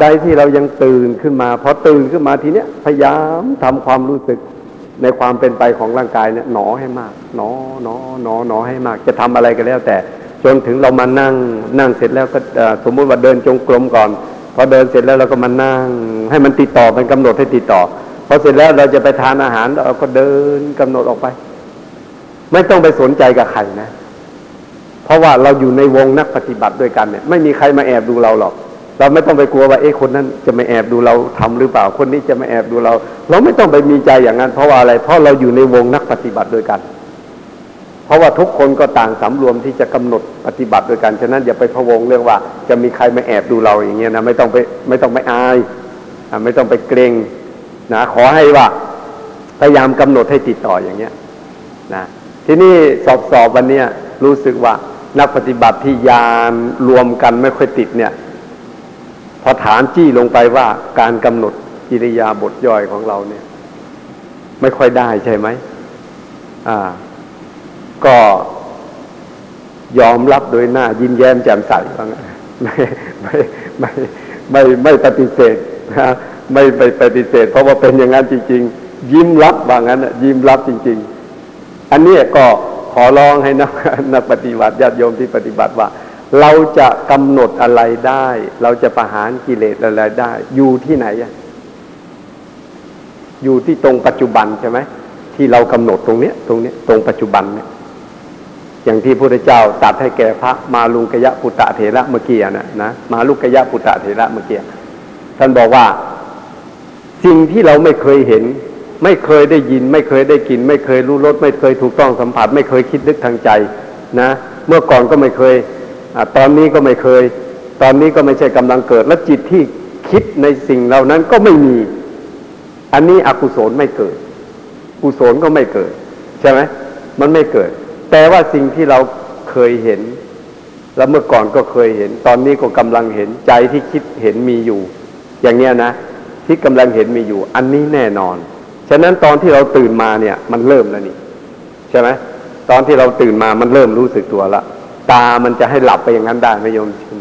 ใดที่เรายังตื่นขึ้นมาพอตื่นขึ้นมาทีเนี้ยพยายามทำความรู้สึกในความเป็นไปของร่างกายเนี่ยหนอให้มากหนอหนอหนอหนอให้มาก จะทำอะไรก็แล้ว แต่จนถึงเรามานั่งนั่งเสร็จแล้วก็สมมุติว่าเดินจงกรมก่อนพอเดินเสร็จแล้วเราก็มานั่ง ให้มันติดต่อมันกำหนดให้ติดต่อพอเสร็จแล้วเราจะไปทานอาหารเราก็เดินกำหนดออกไป ไม่ต้องไปสนใจกับใครนะ เพราะว่าเราอยู่ในวงนักปฏิบัติด้วยกันเนี่ย ไม่มีใครมาแอบดูเราหรอก เราไม่ต้องไปกลัวว่าเอ๊ะคนนั้นจะมาแอบดูเราทำหรือเปล่าคนนี้จะมาแอบดูเรา เราไม่ต้องไปมีใจอย่างนั้น เพราะว่าอะไร เพราะเราอยู่ในวงนักปฏิบัติด้วยกัน เพราะว่าทุกคนก็ต่างสำรวมที่จะกำหนดปฏิบัติด้วยกันฉะนั้นอย่าไปพะวงเรื่องว่า จะมีใครมาแอบดูเราอย่างเงี้ยนะไม่ต้องไปไม่ต้องไปอายไม่ต้องไปเกรงนะขอให้ว่าพยายามกำหนดให้ติดต่ออย่างเงี้ยนะทีนี้สอบสอบวันเนี้ยรู้สึกว่านักปฏิบัติที่ยานรวมกันไม่ค่อยติดเนี่ย พอฐานจี้ลงไปว่าการกำหนดกิริยาบทย่อยของเราเนี่ย ไม่ค่อยได้ใช่ไหมอ่า ก็ยอมรับโดยหน้า ยิ้มแย้มแจ่มใสว่างไม่ไม่ไม่ไม่ไม่ปฏิเสธนะไม่ไปปฏิเสธ เพราะว่าเป็นอย่างนั้นจริง ๆ ยิ้มรับว่างั้นยิ้มรับจริง ๆ อันนี้ก็ขอร้องให้นักนักปฏิบัติญาติโยมที่ปฏิบัติว่า เราจะกำหนดอะไรได้ เราจะประหารกิเลสอะไรได้ อยู่ที่ไหนอยู่ที่ตรงปัจจุบันใช่ไหมที่เรากำหนดตรงเนี้ย ตรงเนี้ยตรงปัจจุบันเนี่ยอย่างที่พระพุทธเจ้าตัดให้แก่พระมาลุงกยะปุตตะเถระเมื่อกี้นะนะมาลุกยะปุตตะเถระเมื่อกี้ท่านบอกว่า สิ่งที่เราไม่เคยเห็น ไม่เคยได้ยิน ไม่เคยได้กิน ไม่เคยรู้รสไม่เคยถูกต้องสัมผัส ไม่เคยคิดนึกทางใจ นะ เมื่อก่อนก็ไม่เคย อตอนนี้ก็ไม่เคย ตอนนี้ก็ไม่ใช่กำลังเกิด และจิตที่คิดในสิ่งเหล่านั้นก็ไม่มี อันนี้อกุศลไม่เกิด กุศลก็ไม่เกิด ใช่ไหมมันไม่เกิด แต่ว่าสิ่งที่เราเคยเห็น แล้วเมื่อก่อนก็เคยเห็น ตอนนี้ก็กำลังเห็นใจที่คิดเห็นมีอยู่ อย่างเนี้ยนะที่กำลังเห็นมีอยู่ อันนี้แน่นอน ฉะนั้นตอนที่เราตื่นมาเนี่ย มันเริ่มแล้วนี่ ใช่ไหมตอนที่เราตื่นมามันเริ่มรู้สึกตัวละ ตามันจะให้หลับไปอย่างนั้นได้ไหมโยมชิน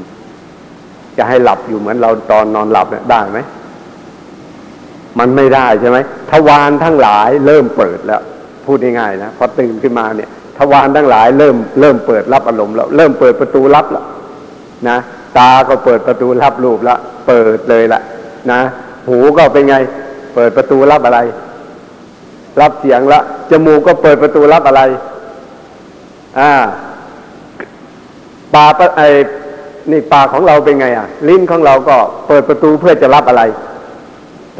จะให้หลับอยู่เหมือนเราตอนนอนหลับเนี่ยได้ไหมมันไม่ได้ใช่ไหมทวารทั้งหลายเริ่มเปิดแล้ว พูดง่ายๆนะพอตื่นขึ้นมาเนี่ยทวารทั้งหลายเริ่มเริ่มเปิดรับอารมณ์แล้วเริ่มเปิดประตูรับแล้วนะตาก็เปิดประตูรับรูปแล้วเปิดเลยละนะหูก็เป็นไง เปิดประตูรับอะไร รับเสียงละจมูกก็เปิดประตูรับอะไร อ่า ปากไอ้นี่ปากของเราเป็นไงอะ ลิ้นของเราก็เปิดประตูเพื่อจะรับอะไร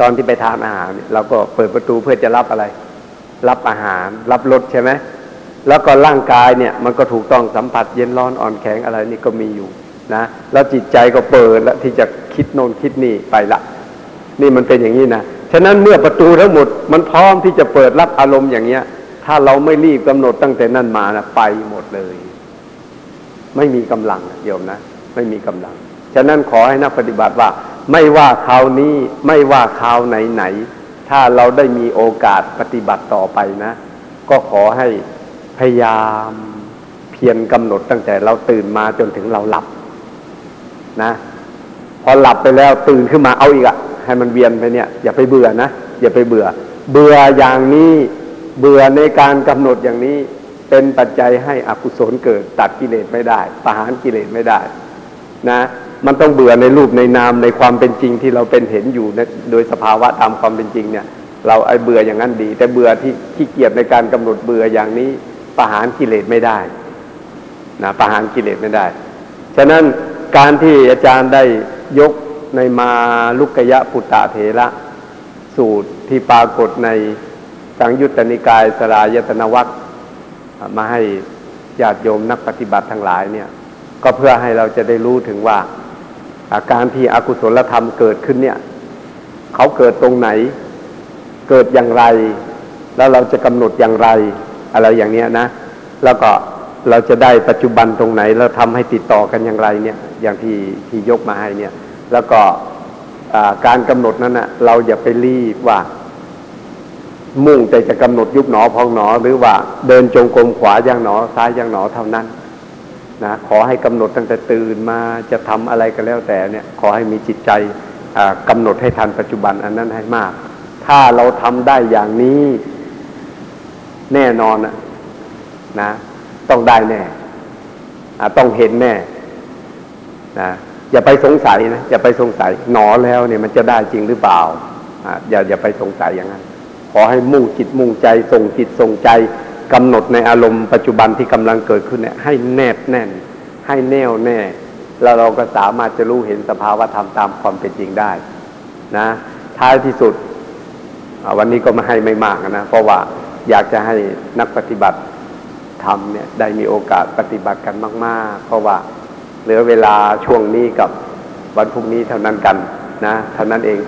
ตอนที่ไปทานอาหารเราก็เปิดประตูเพื่อจะรับอะไร รับอาหาร รับรสใช่ไหมแล้วก็ร่างกายเนี่ย มันก็ถูกต้องสัมผัสเย็นร้อนอ่อนแข็งอะไรนี่ก็มีอยู่นะแล้วจิตใจก็เปิดแล้วที่จะคิดโน่นคิดนี่ไปละ นี่มันเป็นอย่างนี้นะฉะนั้นเมื่อประตูทั้งหมดมันพร้อมที่จะเปิดรับอารมณ์อย่างเนี้ย ถ้าเราไม่รีบกำหนดตั้งแต่นั่นมานะไปหมดเลย ไม่มีกำลังโยมนะ ไม่มีกำลัง ฉะนั้นขอให้นักปฏิบัติว่า ไม่ว่าคราวนี้ไม่ว่าคราวไหนไหน ถ้าเราได้มีโอกาสปฏิบัติต่อไปนะ ก็ขอให้พยายามเพียรกำหนดตั้งแต่เราตื่นมาจนถึงเราหลับ นะ พอหลับไปแล้วตื่นขึ้นมาเอาอีกอะให้มันเวียนไปเนี่ย อย่าไปเบื่อนะอย่าไปเบื่อ เบื่ออย่างนี้เบื่อในการกำหนดอย่างนี้ เป็นปัจจัยให้อกุศลเกิด ตัดกิเลสไม่ได้ประหารกิเลสไม่ได้ นะ มันต้องเบื่อในรูปในนามในความเป็นจริงที่เราเป็นเห็นอยู่โดยสภาวะตามความเป็นจริงเนี่ย เราไอ้เบื่ออย่างนั้นดี แต่เบื่อที่ขี้เกียจในการกำหนดเบื่ออย่างนี้ประหารกิเลสไม่ได้นะประหารกิเลสไม่ได้ ฉะนั้นการที่อาจารย์ได้ยกในมาลุกยะปุตตะเถระสูตรที่ปรากฏในสังยุตตนิกายสลายตนวัต มาให้ญาติโยมนักปฏิบัติทั้งหลายเนี่ย ก็เพื่อให้เราจะได้รู้ถึงว่า อาการที่อกุศลธรรมเกิดขึ้นเนี่ย เขาเกิดตรงไหน เกิดอย่างไร แล้วเราจะกำหนดอย่างไร อะไรอย่างเนี้ยนะ แล้วก็เราจะได้ปัจจุบันตรงไหนแล้วทำให้ติดต่อกันอย่างไรเนี่ย อย่างที่ที่ยกมาให้เนี่ย แล้วก็การกำหนดนั้นนะเราอย่าไปรีบว่า มุ่งแต่จะกำหนดยุบหนอพองหนอ หรือว่าเดินจงกรมขวาย่างหนอ ซ้ายย่างหนอเท่านั้นนะขอให้กำหนดตั้งแต่ตื่นมาจะทำอะไรก็แล้วแต่เนี่ยขอให้มีจิตใจอ่ากำหนดให้ทันปัจจุบันอันนั้นให้มาก ถ้าเราทำได้อย่างนี้แน่นอนนะนะต้องได้แน่ต้องเห็นแน่นะอย่าไปสงสัยนะอย่าไปสงสัยหนอแล้วเนี่ยมันจะได้จริงหรือเปล่าอ่าอย่าอย่าไปสงสัยอย่างนั้น ขอให้มุ่งจิตมุ่งใจ ส่งจิตส่งใจกำหนดในอารมณ์ปัจจุบันที่กำลังเกิดขึ้นเนี่ยให้แนบแน่น ให้แน่วแน่ แล้วเราก็สามารถจะรู้เห็นสภาวะธรรมตามความเป็นจริงได้นะท้ายที่สุดวันนี้ก็มาให้ไม่มากนะ เพราะว่าอยากจะให้นักปฏิบัติธรรมเนี่ยได้มีโอกาสปฏิบัติกันมาก ๆ เพราะว่าเหลือเวลาช่วงนี้กับวันพรุ่งนี้เท่านั้นกันนะเท่านั้นเอง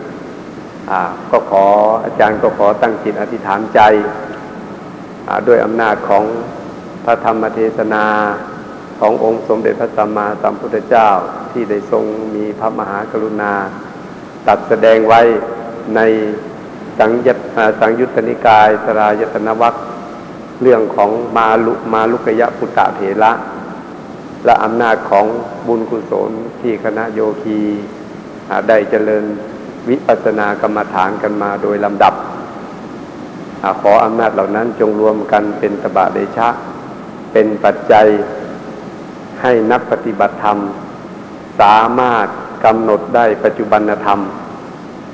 ก็ขออาจารย์ก็ขอตั้งจิตอธิษฐานใจ ด้วยอำนาจของพระธรรมเทศนาขององค์สมเด็จพระสัมมาสัมพุทธเจ้าที่ได้ทรงมีพระมหากรุณา ตัดแสดงไว้ในสังยตสังยุตตนิกายสรายตนวัคเรื่องของมาลุมาลุกยะพุตตะเถระ และอำนาจของบุญกุศลที่คณะโยคีได้เจริญ วิปัสสนากรรมฐานกันมาโดยลำดับอขออำนาจเหล่านั้นจงรวมกันเป็นตบะเดชะ เป็นปัจจัยให้นักปฏิบัติธรรม สามารถกำหนดได้ปัจจุบันธรรม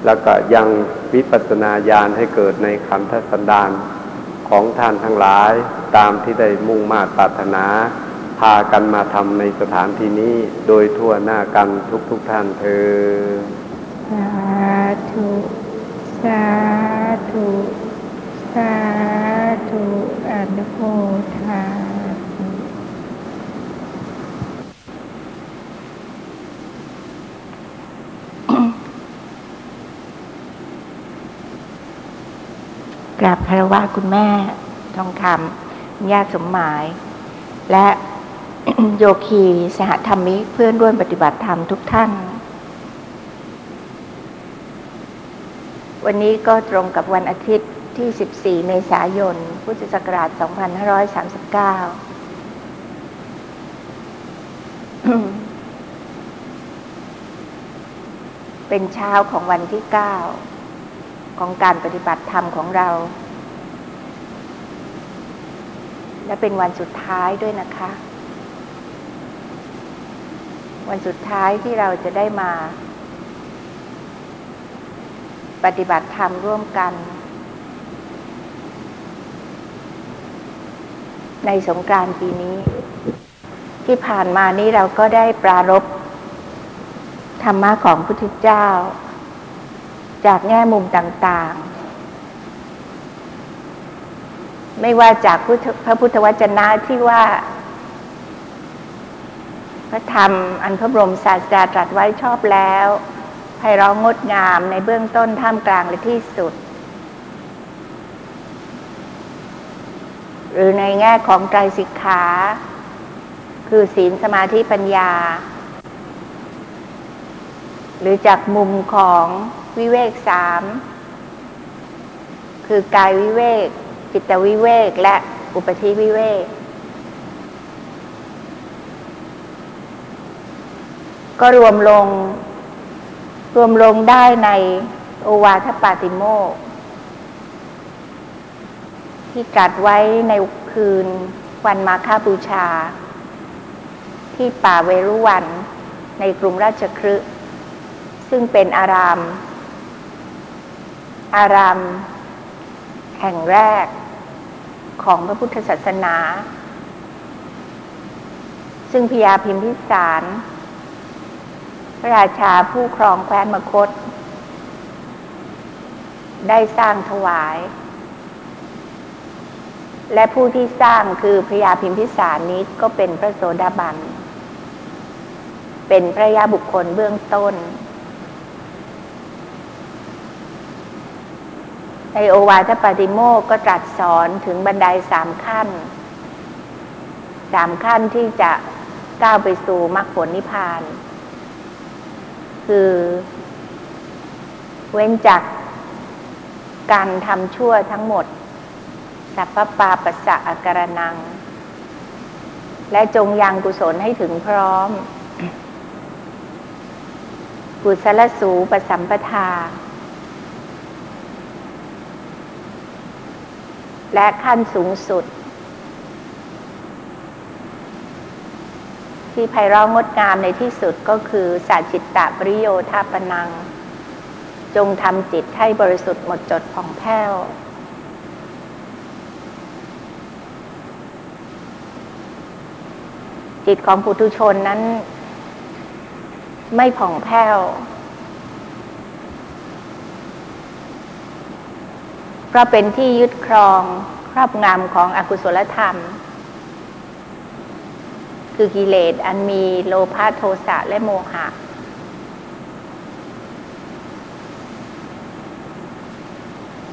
แล้วก็ยังวิปัสสนาญาณให้เกิดในขันธสันดานของท่านทั้งหลายตามที่ได้มุ่งมาตรปรารถนา พากันมาทำในสถานที่นี้โดยทั่วหน้ากันทุกๆทท่านเธอาธุ สาธุ สาธุอนุโมทากราบคารวะคุณแม่ทองคำคุณย่าสมหมาย และโยคีสหธรรมิกเพื่อนร่วมปฏิบัติธรรมทุกท่าน วันนี้ก็ตรงกับวันอาทิตย์ที่ 14 เมษายน พุทธศักราช 2539 เป็นเช้าของวันที่ 9 ของการปฏิบัติธรรมของเรา และเป็นวันสุดท้ายด้วยนะคะ วันสุดท้ายที่เราจะได้มา ปฏิบัติธรรมร่วมกัน ในสงกรานต์ปีนี้ ที่ผ่านมานี้เราก็ได้ปรารบธรรมะของพุทธเจ้า จากแง่มุมต่าง ๆ ไม่ว่าจากพุทธพระพุทธวจนะที่ว่า พระธรรมอันพระบรมศาสดาตรัสไว้ชอบแล้ว ไพเราะงดงามในเบื้องต้นท่ามกลางและที่สุด หรือในแง่ของไตรสิกขา คือศีลสมาธิปัญญา หรือจากมุมของวิเวกสามคือกายวิเวก จิตวิเวก และอุปธิวิเวก ก็รวมลง รวมลงได้ในโอวาทปาติโมกที่ตรัสไว้ในคืนวันมาฆบูชา ที่ป่าเวรุวันในกรุงราชคฤห์ซึ่งเป็นอาราม อาราม แห่งแรกของพระพุทธศาสนา ซึ่งพญาพิมพิสาร พระราชาผู้ครองแคว้นมคต ได้สร้างถวาย และผู้ที่สร้างคือพระยาพิมพิสารนี้ก็เป็นพระโสดาบัน เป็นพระยาบุคคลเบื้องต้น ในโอวาทปาติโมกก็ตรัสสอนถึงบันไดสามขั้นสามขั้นที่จะก้าวไปสู่มรรคผลนิพพาน คือ เว้นจากการทำชั่วทั้งหมด สัพพปาปัสสะอาการนัง และจงยังกุศลให้ถึงพร้อม กุศลสูปสัมปทา และขั้นสูงสุด ที่ไพเราะงดงามในที่สุดก็คือสัจจิตตะปริโยธาปนัง จงทำจิตให้บริสุทธิ์หมดจดผ่องแผ้ว จิตของปุถุชนนั้น ไม่ผ่องแผ้ว เพราะเป็นที่ยึดครองครอบงำของอกุศลธรรม คือกิเลสอันมีโลภะโทสะและโมหะ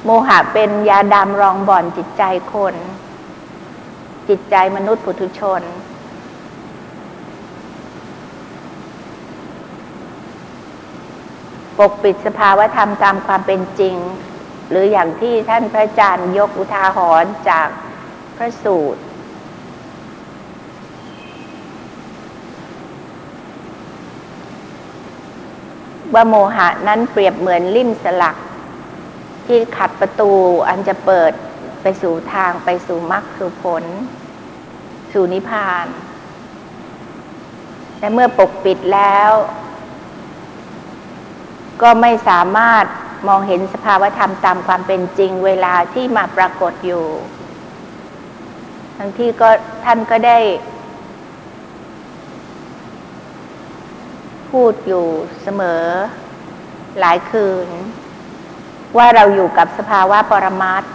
โมหะเป็นยาดำรองบ่อนจิตใจคน จิตใจมนุษย์ปุถุชน ปกปิดสภาวธรรมตามความเป็นจริง หรืออย่างที่ท่านพระอาจารย์ยกอุทาหรณ์จากพระสูตร ว่าโมหะนั้นเปรียบเหมือนลิ่มสลัก ที่ขัดประตูอันจะเปิดไปสู่ทางไปสู่มรรคสู่ผล สู่นิพพาน และเมื่อปกปิดแล้ว ก็ไม่สามารถมองเห็นสภาวธรรมตามความเป็นจริงเวลาที่มาปรากฏอยู่ ทั้งที่ก็ท่านก็ได้ พูดอยู่เสมอ หลายคืน ว่าเราอยู่กับสภาวะปรมัตถ์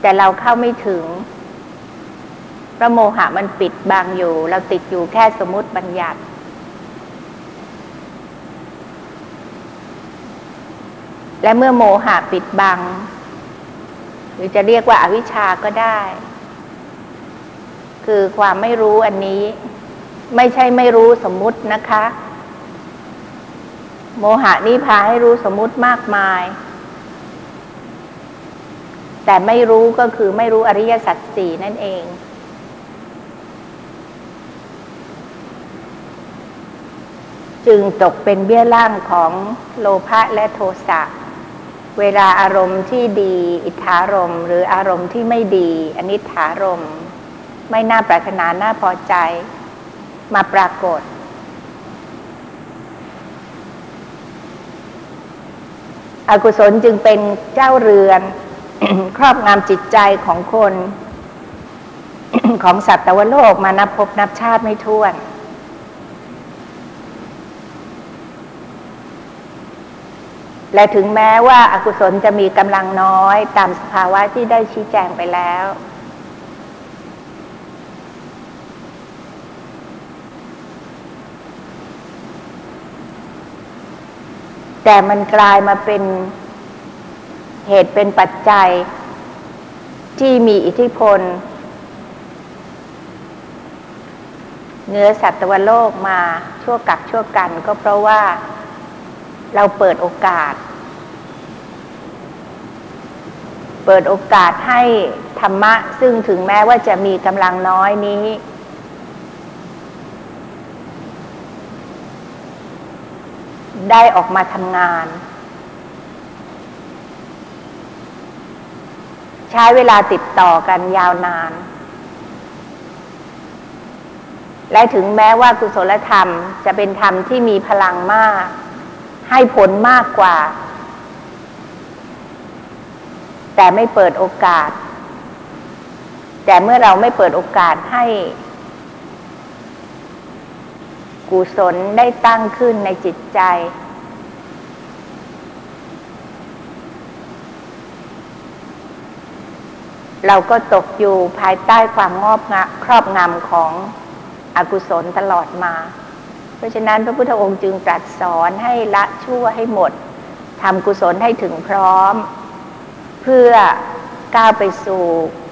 แต่เราเข้าไม่ถึงพระโมหะมันปิดบังอยู่ เราติดอยู่แค่สมมติบัญญัติ และเมื่อโมหะปิดบัง หรือจะเรียกว่าอาวิชชาก็ได้ คือความไม่รู้อันนี้ ไม่ใช่ไม่รู้สมมุตินะคะ โมหะนี้พาให้รู้สมมุติมากมาย แต่ไม่รู้ก็คือไม่รู้อริยสัจสี่นั่นเอง จึงตกเป็นเบี้ยล่างของโลภะและโทสะเวลาอารมณ์ที่ดี อิทธารมหรืออารมณ์ที่ไม่ดี อนิถารมไม่น่าปรารถนาน่าพอใจ มาปรากฏ อกุศลจึงเป็นเจ้าเรือน ครอบงำจิตใจของคน ของสัตว์ตวโลกมานับพบนับชาติไม่ถ้วน และถึงแม้ว่าอากุศลจะมีกำลังน้อยตามสภาวะที่ได้ชี้แจงไปแล้ว แต่มันกลายมาเป็นเหตุเป็นปัจจัย ที่มีอิทธิพลเนื้อสัตวโลกมาชั่วกับชั่วกันก็เพราะว่าเราเปิดโอกาส เปิดโอกาสให้ธรรมะ ซึ่งถึงแม้ว่าจะมีกำลังน้อยนี้ ได้ออกมาทำงาน ใช้เวลาติดต่อกันยาวนาน และถึงแม้ว่ากุศลธรรมจะเป็นธรรมที่มีพลังมาก ให้ผลมากกว่า แต่ไม่เปิดโอกาส แต่เมื่อเราไม่เปิดโอกาสให้ กุศลได้ตั้งขึ้นในจิตใจ เราก็ตกอยู่ภายใต้ความงอบงะครอบงำของอกุศลตลอดมา เพราะฉะนั้นพระพุทธองค์จึงตรัสสอนให้ละชั่วให้หมดทำกุศลให้ถึงพร้อม เพื่อก้าวไปสู่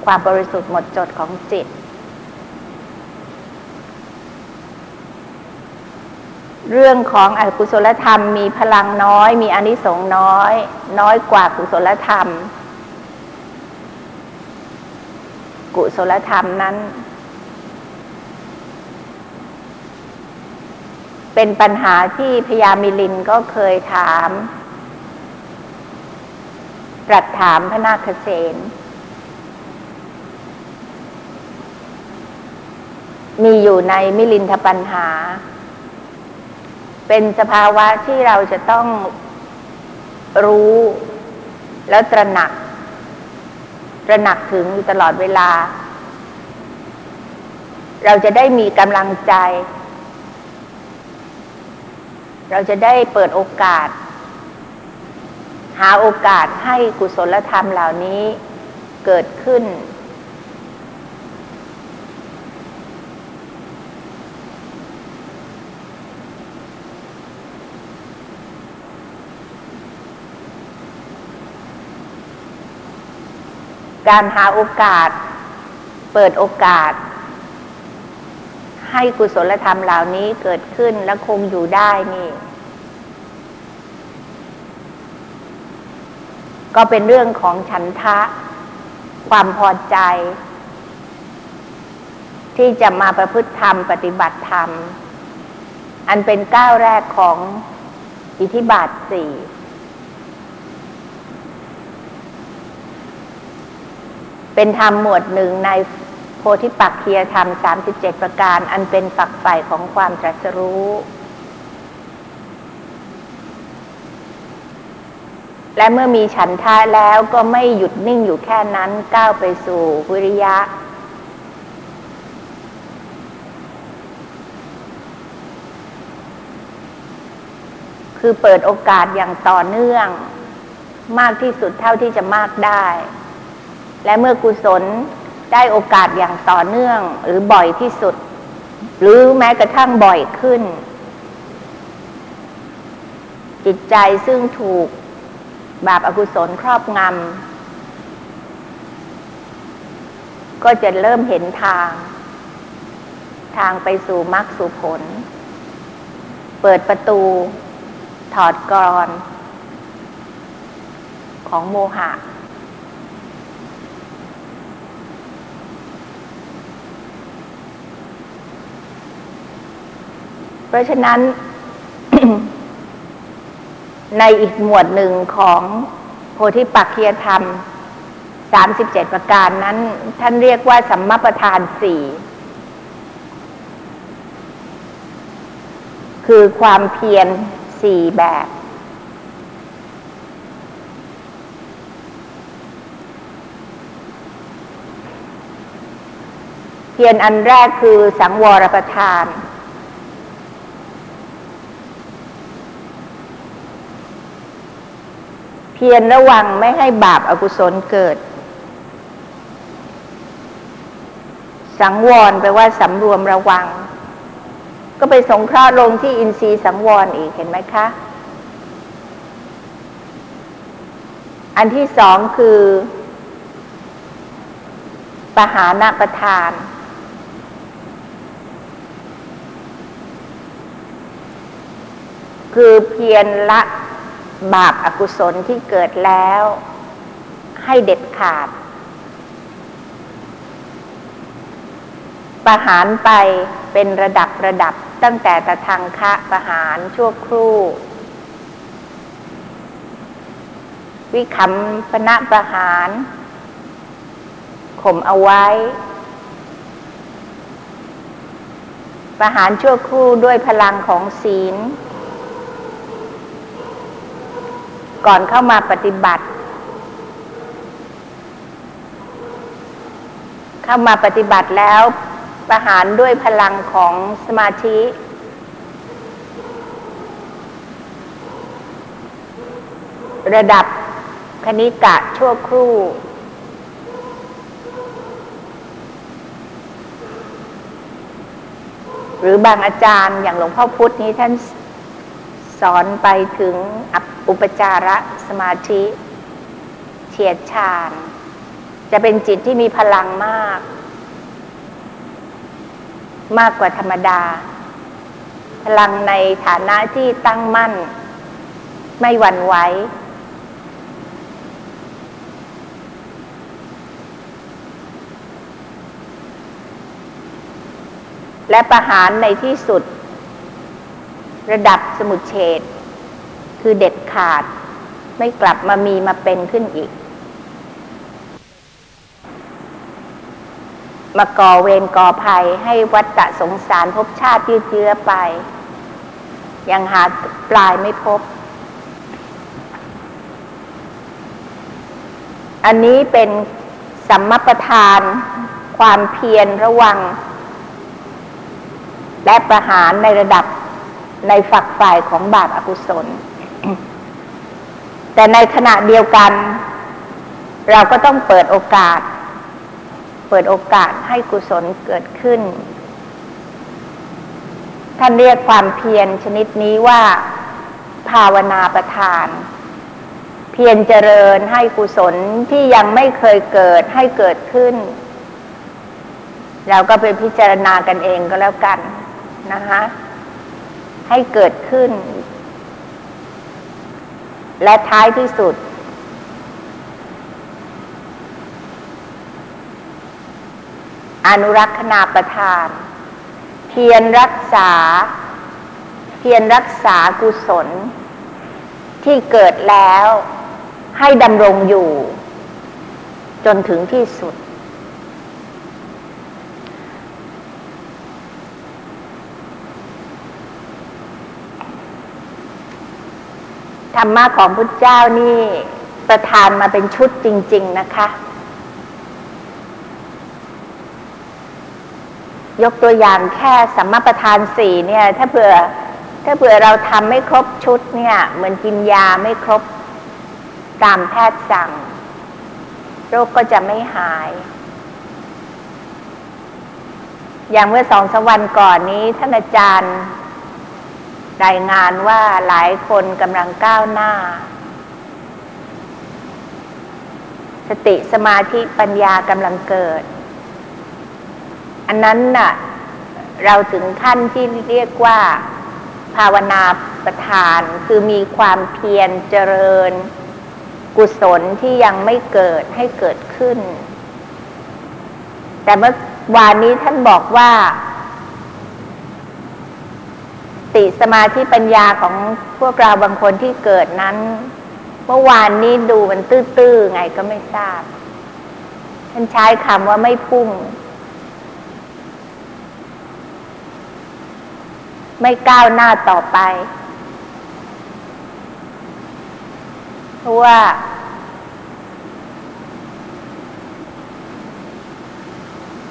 ความบริสุทธิ์หมดจดของจิต เรื่องของอกุศลธรรมมีพลังน้อย มีอนิสงส์น้อย น้อยกว่ากุศลธรรม กุศลธรรมนั้น เป็นปัญหาที่พญามิลินก็เคยถามตรัสถามพระนาคเษนมีอยู่ในมิลินทปัญหา เป็นสภาวะที่เราจะต้องรู้แล้วตระหนัก ตระหนักถึงอยู่ตลอดเวลา เราจะได้มีกำลังใจ เราจะได้เปิดโอกาส หาโอกาสให้กุศลธรรมเหล่านี้เกิดขึ้น การหาโอกาส เปิดโอกาส ให้กุศลธรรมเหล่านี้เกิดขึ้นและคงอยู่ได้นี่ ก็เป็นเรื่องของฉันทะ ความพอใจ ที่จะมาประพฤติธรรม ปฏิบัติธรรม อันเป็นก้าวแรกของอิทธิบาทสี่ เป็นธรรมหมวดหนึ่งในโพธิปักคียธรรม 37 ประการ อันเป็นฝักใฝ่ของความตรัสรู้ และเมื่อมีฉันทะแล้วก็ไม่หยุดนิ่งอยู่แค่นั้นก้าวไปสู่วิริยะ คือเปิดโอกาสอย่างต่อเนื่อง มากที่สุดเท่าที่จะมากได้ และเมื่อกุศลได้โอกาสอย่างต่อเนื่องหรือบ่อยที่สุด หรือแม้กระทั่งบ่อยขึ้น จิตใจซึ่งถูกบาปอากุศลครอบงำก็จะเริ่มเห็นทาง ทางไปสู่มรรคสู่ผล เปิดประตู ถอดกรอน ของโมหะ เพราะฉะนั้น ในอีกหมวดหนึ่งของโพธิปักเคียธรรม 37 ประการนั้น ท่านเรียกว่าสัมมาประธานสี่คือความเพียรสี่แบบ เพียรอันแรกคือสังวรประทาน เพียรระวังไม่ให้บาปอากุศลเกิด สังวรแปลว่าสำรวมระวัง ก็ไปสงเคราะห์ลงที่อินทรีย์สังวรอีกเห็นไหมคะ อันที่สองคือ ปหานาประทาน คือเพียรละ บาปอากุศลที่เกิดแล้ว ให้เด็ดขาด ประหารไปเป็นระดับระดับตั้งแต่ตะทางคะประหารชั่วครู่ วิคัมปณะประหาร ข่มเอาไว้ ประหารชั่วครู่ด้วยพลังของศีล ก่อนเข้ามาปฏิบัติ เข้ามาปฏิบัติแล้วประหารด้วยพลังของสมาธิระดับคณิกะชั่วครู่ หรือบางอาจารย์อย่างหลวงพ่อพุธนี้ท่าน สอนไปถึงอุปจาระสมาธิเฉียดชาญ จะเป็นจิตที่มีพลังมาก มากกว่าธรรมดา พลังในฐานะที่ตั้งมั่น ไม่หวั่นไหวและประหารในที่สุด ระดับสมุดเฉดคือเด็ดขาด ไม่กลับมามีมาเป็นขึ้นอีก มาก่อเวรก่อภัยให้วัฏฏะสงสารภพชาติยืดเยื้อไป ยังหาปลายไม่พบ อันนี้เป็นสัมมประธาน ความเพียรระวัง และประหารในระดับ ในฝักฝ่ายของบาปอากุศล แต่ในขณะเดียวกัน เราก็ต้องเปิดโอกาส เปิดโอกาสให้กุศลเกิดขึ้น ท่านเรียกความเพียรชนิดนี้ว่า ภาวนาประทาน เพียรเจริญให้กุศลที่ยังไม่เคยเกิดให้เกิดขึ้น เราก็ไปพิจารณากันเองก็แล้วกันนะคะ ให้เกิดขึ้น และท้ายที่สุด อนุรักษณาประทาน เพียรรักษา เพียรรักษากุศล ที่เกิดแล้วให้ดำรงอยู่ จนถึงที่สุด ธรรมะของพุทธเจ้านี่ประทานมาเป็นชุดจริง ๆ นะคะ ยกตัวอย่างแค่สัมมาประธานสี่เนี่ย ถ้าเผื่อ ถ้าเผื่อเราทำไม่ครบชุดเนี่ย เหมือนกินยาไม่ครบตามแพทย์สั่ง โรคก็จะไม่หาย อย่างเมื่อสองสวันก่อนนี้ท่านอาจารย์ รายงานว่าหลายคนกำลังก้าวหน้า สติสมาธิปัญญากำลังเกิด อันนั้นน่ะ เราถึงขั้นที่เรียกว่า ภาวนาประทานคือมีความเพียรเจริญ กุศลที่ยังไม่เกิดให้เกิดขึ้น แต่เมื่อวานนี้ท่านบอกว่า ติสมาธิปัญญาของพวกเราบางคนที่เกิดนั้น เมื่อวานนี้ดูมันตื้อๆไงก็ไม่ทราบท่านใช้คำว่าไม่พุ่ง ไม่ก้าวหน้าต่อไป เพราะว่า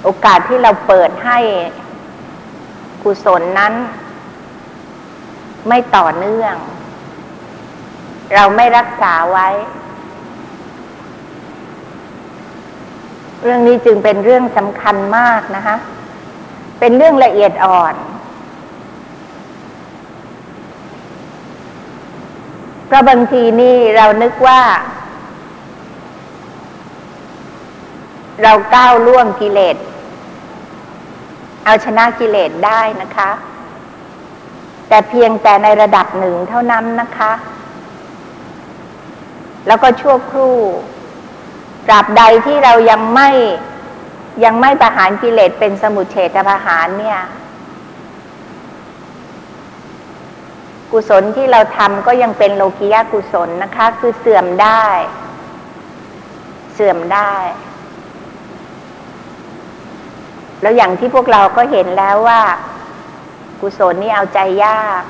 โอกาสที่เราเปิดให้กุศลนั้น ไม่ต่อเนื่อง เราไม่รักษาไว้ เรื่องนี้จึงเป็นเรื่องสำคัญมากนะคะ เป็นเรื่องละเอียดอ่อน เพราะบางทีนี่เรานึกว่า เราก้าวล่วงกิเลส เอาชนะกิเลสได้นะคะ แต่เพียงแต่ในระดับหนึ่งเท่านั้นนะคะ แล้วก็ชั่วครู่ตราบใดที่เรายังไม่ยังไม่ประหารกิเลสเป็นสมุทเฉตประหารเนี่ย กุศลที่เราทำก็ยังเป็นโลกิยากุศลนะคะ คือเสื่อมได้ เสื่อมได้ แล้วอย่างที่พวกเราก็เห็นแล้วว่า กุศลนี่เอาใจยาก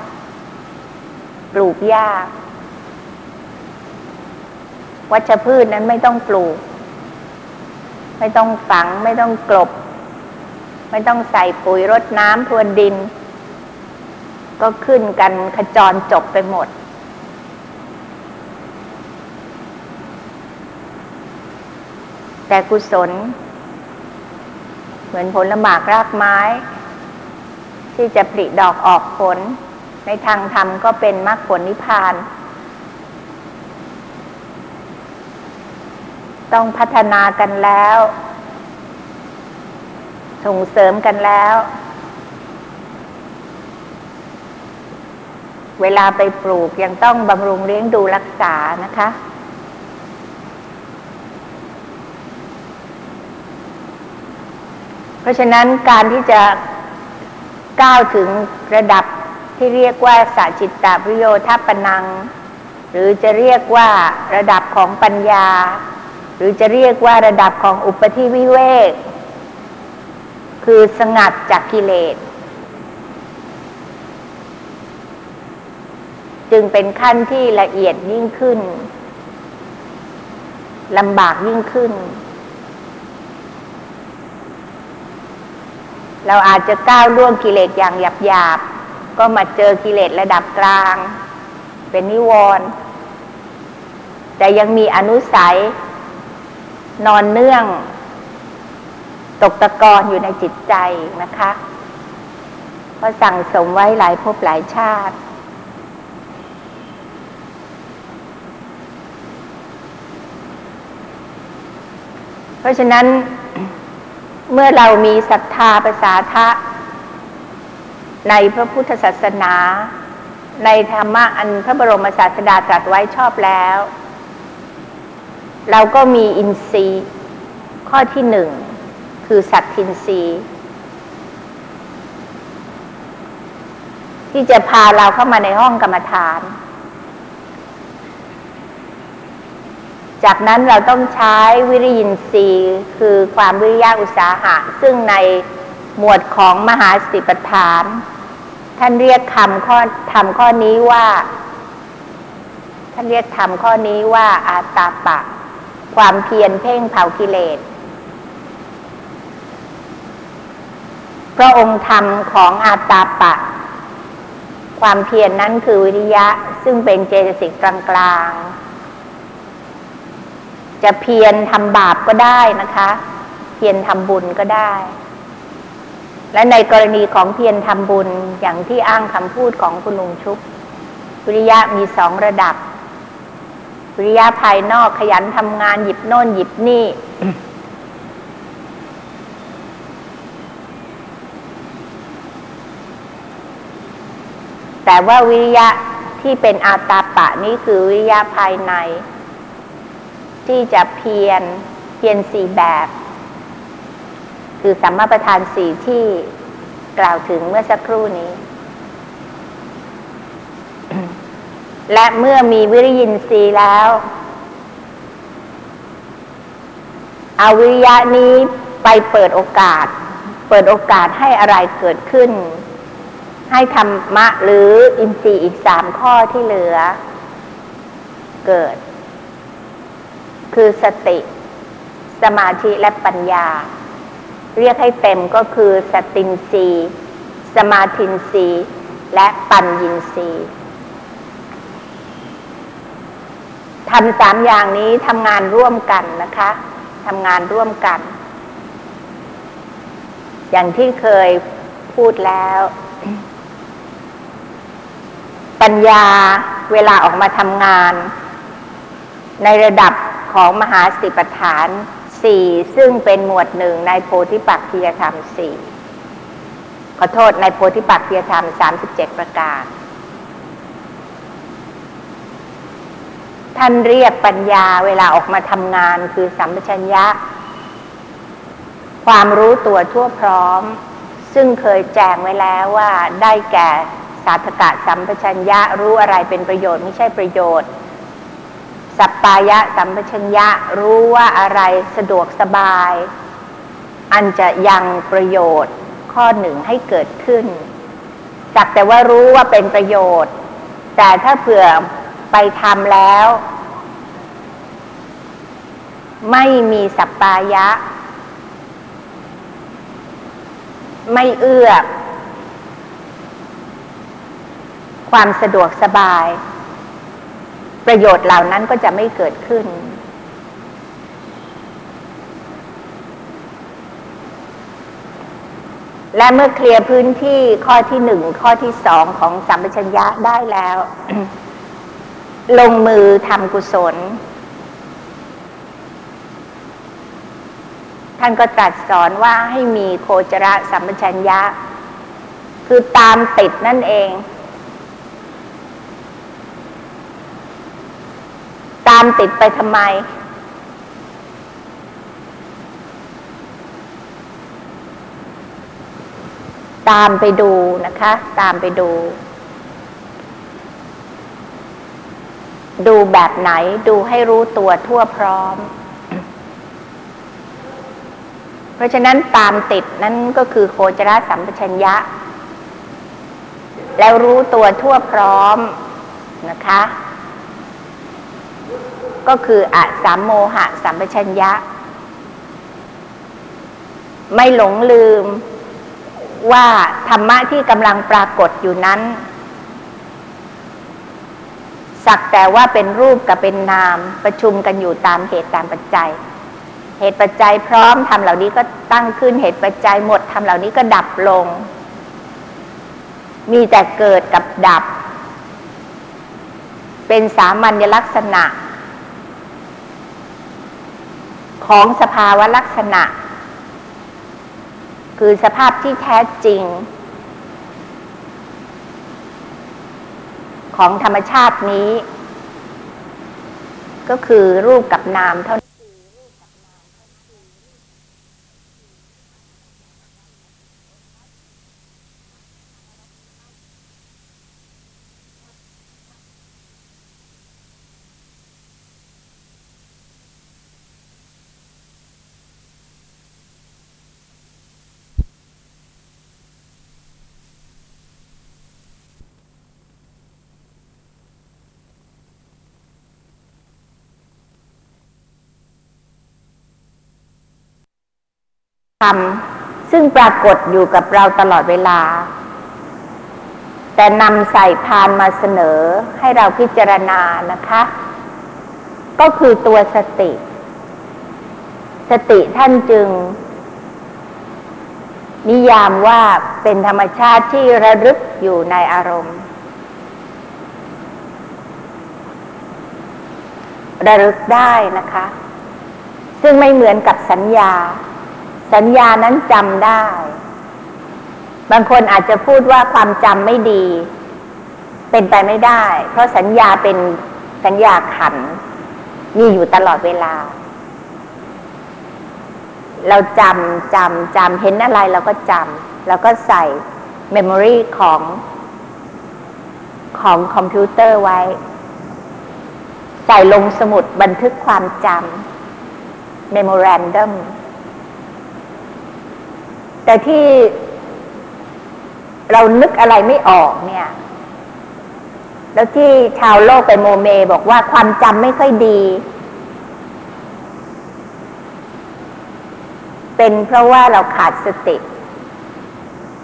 ปลูกยาก วัชพืชนั้นไม่ต้องปลูก ไม่ต้องฝัง ไม่ต้องกลบ ไม่ต้องใส่ปุ๋ยรดน้ำพรวนดิน ก็ขึ้นกันขจรจบไปหมด แต่กุศล เหมือนผลหมากรากไม้ ที่จะผลิดอกออกผล ในทางธรรมก็เป็นมรรคผลนิพพาน ต้องพัฒนากันแล้ว ส่งเสริมกันแล้ว เวลาไปปลูกยังต้องบำรุงเลี้ยงดูรักษานะคะเพราะฉะนั้นการที่จะ ก้าวถึงระดับที่เรียกว่าสัจิตตปริโยทัปปนัง หรือจะเรียกว่าระดับของปัญญา หรือจะเรียกว่าระดับของอุปธิวิเวก คือสงัดจากกิเลส จึงเป็นขั้นที่ละเอียดยิ่งขึ้นลำบากยิ่งขึ้น เราอาจจะก้าวล่วงกิเลสอย่างหยาบๆ ก็มาเจอกิเลสระดับกลาง เป็นนิวรณ์แต่ยังมีอนุสัย นอนเนื่อง ตกตะกอนอยู่ในจิตใจนะคะ เพราะสั่งสมไว้หลายภพหลายชาติ เพราะฉะนั้น เมื่อเรามีศรัทธาภาษาทะ ในพระพุทธศาสนา ในธรรมะอันพระบรมศาสดาตรัสไว้ชอบแล้ว เราก็มีอินทรีย์ ข้อที่หนึ่ง คือสัตทินทรีย์ ที่จะพาเราเข้ามาในห้องกรรมฐาน จากนั้นเราต้องใช้วิริยินทรีย์คือความวิริยะอุตสาหะ ซึ่งในหมวดของมหาสติปัฏฐาน ท่านเรียกคำข้อทำข้อนี้ว่า ท่านเรียกทำข้อนี้ว่าอาตาปะ ความเพียรเพ่งเผากิเลสพระองค์ธรรมของอาตาปะ ความเพียรนนั้นคือวิริยะซึ่งเป็นเจตสิกกลางๆ จะเพียรทำบาปก็ได้นะคะ เพียรทำบุญก็ได้ และในกรณีของเพียรทำบุญอย่างที่อ้างคำพูดของคุณลุงชุบวิริยะมีสองระดับ วิริยะภายนอกขยันทำงานหยิบโน่นหยิบนี่แต่ว่าวิริยะที่เป็นอาตาปะนี่คือวิริยะภายใน ที่จะเพียรเพียรสี่แบบ คือสัมมาประธานสี่ที่กล่าวถึงเมื่อสักครู่นี้ และเมื่อมีวิริยินทรีย์แล้ว เอาวิริยะนี้ไปเปิดโอกาส เปิดโอกาสให้อะไรเกิดขึ้น ให้ธรรมะหรืออินทรีย์อีกสามข้อที่เหลือ เกิด คือสติ สมาธิและปัญญา เรียกให้เต็มก็คือสตินรีสมาธินรีและปัญญินรีทำสามอย่างนี้ทำงานร่วมกันนะคะทำงานร่วมกัน อย่างที่เคยพูดแล้ว ปัญญาเวลาออกมาทำงาน ในระดับ ของมหาสติปัฏฐานสี่ซึ่งเป็นหมวดหนึ่งในโพธิปักขียธรรมสี่ขอโทษในโพธิปักขียธรรมสามสิบเจ็ดประการ ท่านเรียกปัญญาเวลาออกมาทำงานคือสัมปชัญญะ ความรู้ตัวทั่วพร้อม ซึ่งเคยแจ้งไว้แล้วว่าได้แก่สาธกะสัมปชัญญะรู้อะไรเป็นประโยชน์ไม่ใช่ประโยชน์ สัปปายะสัมปชัญญะรู้ว่าอะไรสะดวกสบาย อันจะยังประโยชน์ข้อหนึ่งให้เกิดขึ้น สักแต่ว่ารู้ว่าเป็นประโยชน์ แต่ถ้าเผื่อไปทำแล้ว ไม่มีสัปปายะ ไม่เอื้อ ความสะดวกสบาย ประโยชน์เหล่านั้นก็จะไม่เกิดขึ้น และเมื่อเคลียร์พื้นที่ข้อที่หนึ่งข้อที่สองของสัมปชัญญะได้แล้ว ลงมือทำกุศล ท่านก็ตรัสสอนว่าให้มีโคจรสัมปชัญญะ คือตามติดนั่นเอง ตามติดไปทำไม ตามไปดูนะคะ ตามไปดู ดูแบบไหนดูให้รู้ตัวทั่วพร้อม เพราะฉะนั้นตามติดนั่นก็คือโคจรสัมปชัญญะ แล้วรู้ตัวทั่วพร้อมนะคะ ก็คืออะสามโมหะสัมปชัญญะ ไม่หลงลืมว่าธรรมะที่กำลังปรากฏอยู่นั้น สักแต่ว่าเป็นรูปกับเป็นนามประชุมกันอยู่ตามเหตุตามปัจจัย เหตุปัจจัยพร้อมทำเหล่านี้ก็ตั้งขึ้นเหตุปัจจัยหมดทำเหล่านี้ก็ดับลง มีแต่เกิดกับดับ เป็นสามัญลักษณะ ของสภาวะลักษณะ คือสภาพที่แท้จริง ของธรรมชาตินี้ ก็คือรูปกับนามเท่า ธรรม ซึ่งปรากฏอยู่กับเราตลอดเวลา แต่นำใส่พานมาเสนอให้เราพิจารณานะคะ ก็คือตัวสติ สติท่านจึง นิยามว่าเป็นธรรมชาติที่ระลึกอยู่ในอารมณ์ ระลึกได้นะคะซึ่งไม่เหมือนกับสัญญา สัญญานั้นจำได้ บางคนอาจจะพูดว่าความจำไม่ดี เป็นไปไม่ได้ เพราะสัญญาเป็นสัญญาขันมีอยู่ตลอดเวลา เราจำจำจำเห็นอะไรเราก็จำแล้วก็ใส่เมมโมรีของของคอมพิวเตอร์ไว้ ใส่ลงสมุดบันทึกความจำ memorandum แต่ที่เรานึกอะไรไม่ออกเนี่ย แล้วที่ชาวโลกไปโมเม บอกว่าความจำไม่ค่อยดี เป็นเพราะว่าเราขาดสติ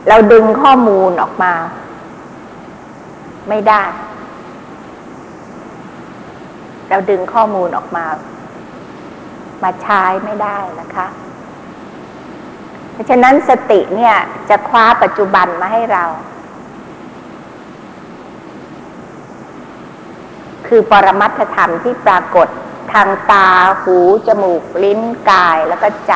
เราดึงข้อมูลออกมา ไม่ได้ เราดึงข้อมูลออกมา มาใช้ไม่ได้นะคะ ราะฉะนั้นสติเนี่ยจะคว้าปัจจุบันมาให้เรา คือปรมัตถธรรมที่ปรากฏทางตา หู จมูก ลิ้น กาย แล้วก็ใจ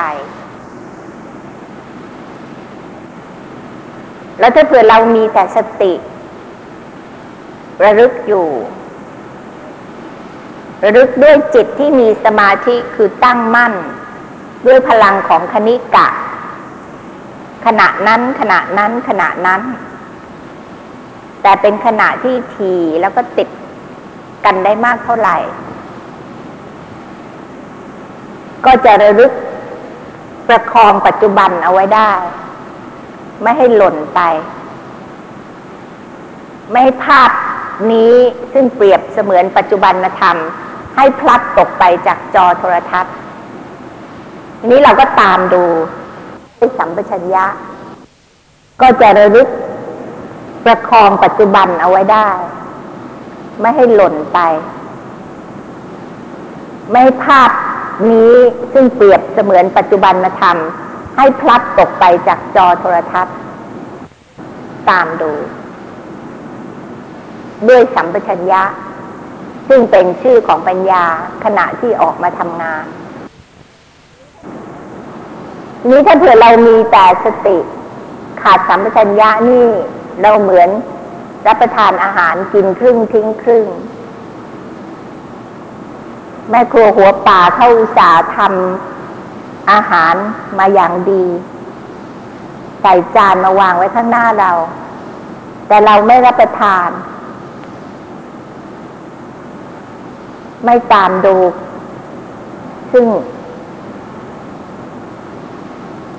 แล้วถ้าเผื่อเรามีแต่สติ ระลึกอยู่ ระลึกด้วยจิตที่มีสมาธิคือตั้งมั่น ด้วยพลังของคณิกะ ขณะนั้นขณะนั้นขณะนั้น แต่เป็นขณะที่ทีแล้วก็ติดกันได้มากเท่าไหร่ ก็จะระลึกประคองปัจจุบันเอาไว้ได้ ไม่ให้หล่นไป ไม่ให้ภาพนี้ซึ่งเปรียบเสมือนปัจจุบันธรรม ให้พลัดตกไปจากจอโทรทัศน์ทีนี้เราก็ตามดู สัมปชัญญะ ก็จะระลึกประคองปัจจุบันเอาไว้ได้ ไม่ให้หล่นไป ไม่ให้ภาพนี้ซึ่งเปรียบเสมือนปัจจุบันธรรม ให้พลัดตกไปจากจอโทรทัศน์ ตามดู ด้วยสัมปชัญญะ ซึ่งเป็นชื่อของปัญญาขณะที่ออกมาทำงาน นี้ถ้าเผื่อเรามีแต่สติ ขาดสัมปชัญญะนี่ เราเหมือนรับประทานอาหารกินครึ่งทิ้งครึ่ง แม่ครัวหัวป่าเข้าอุตสาห์ทำอาหารมาอย่างดี ใส่จานมาวางไว้ข้างหน้าเรา แต่เราไม่รับประทาน ไม่ตามดู ซึ่ง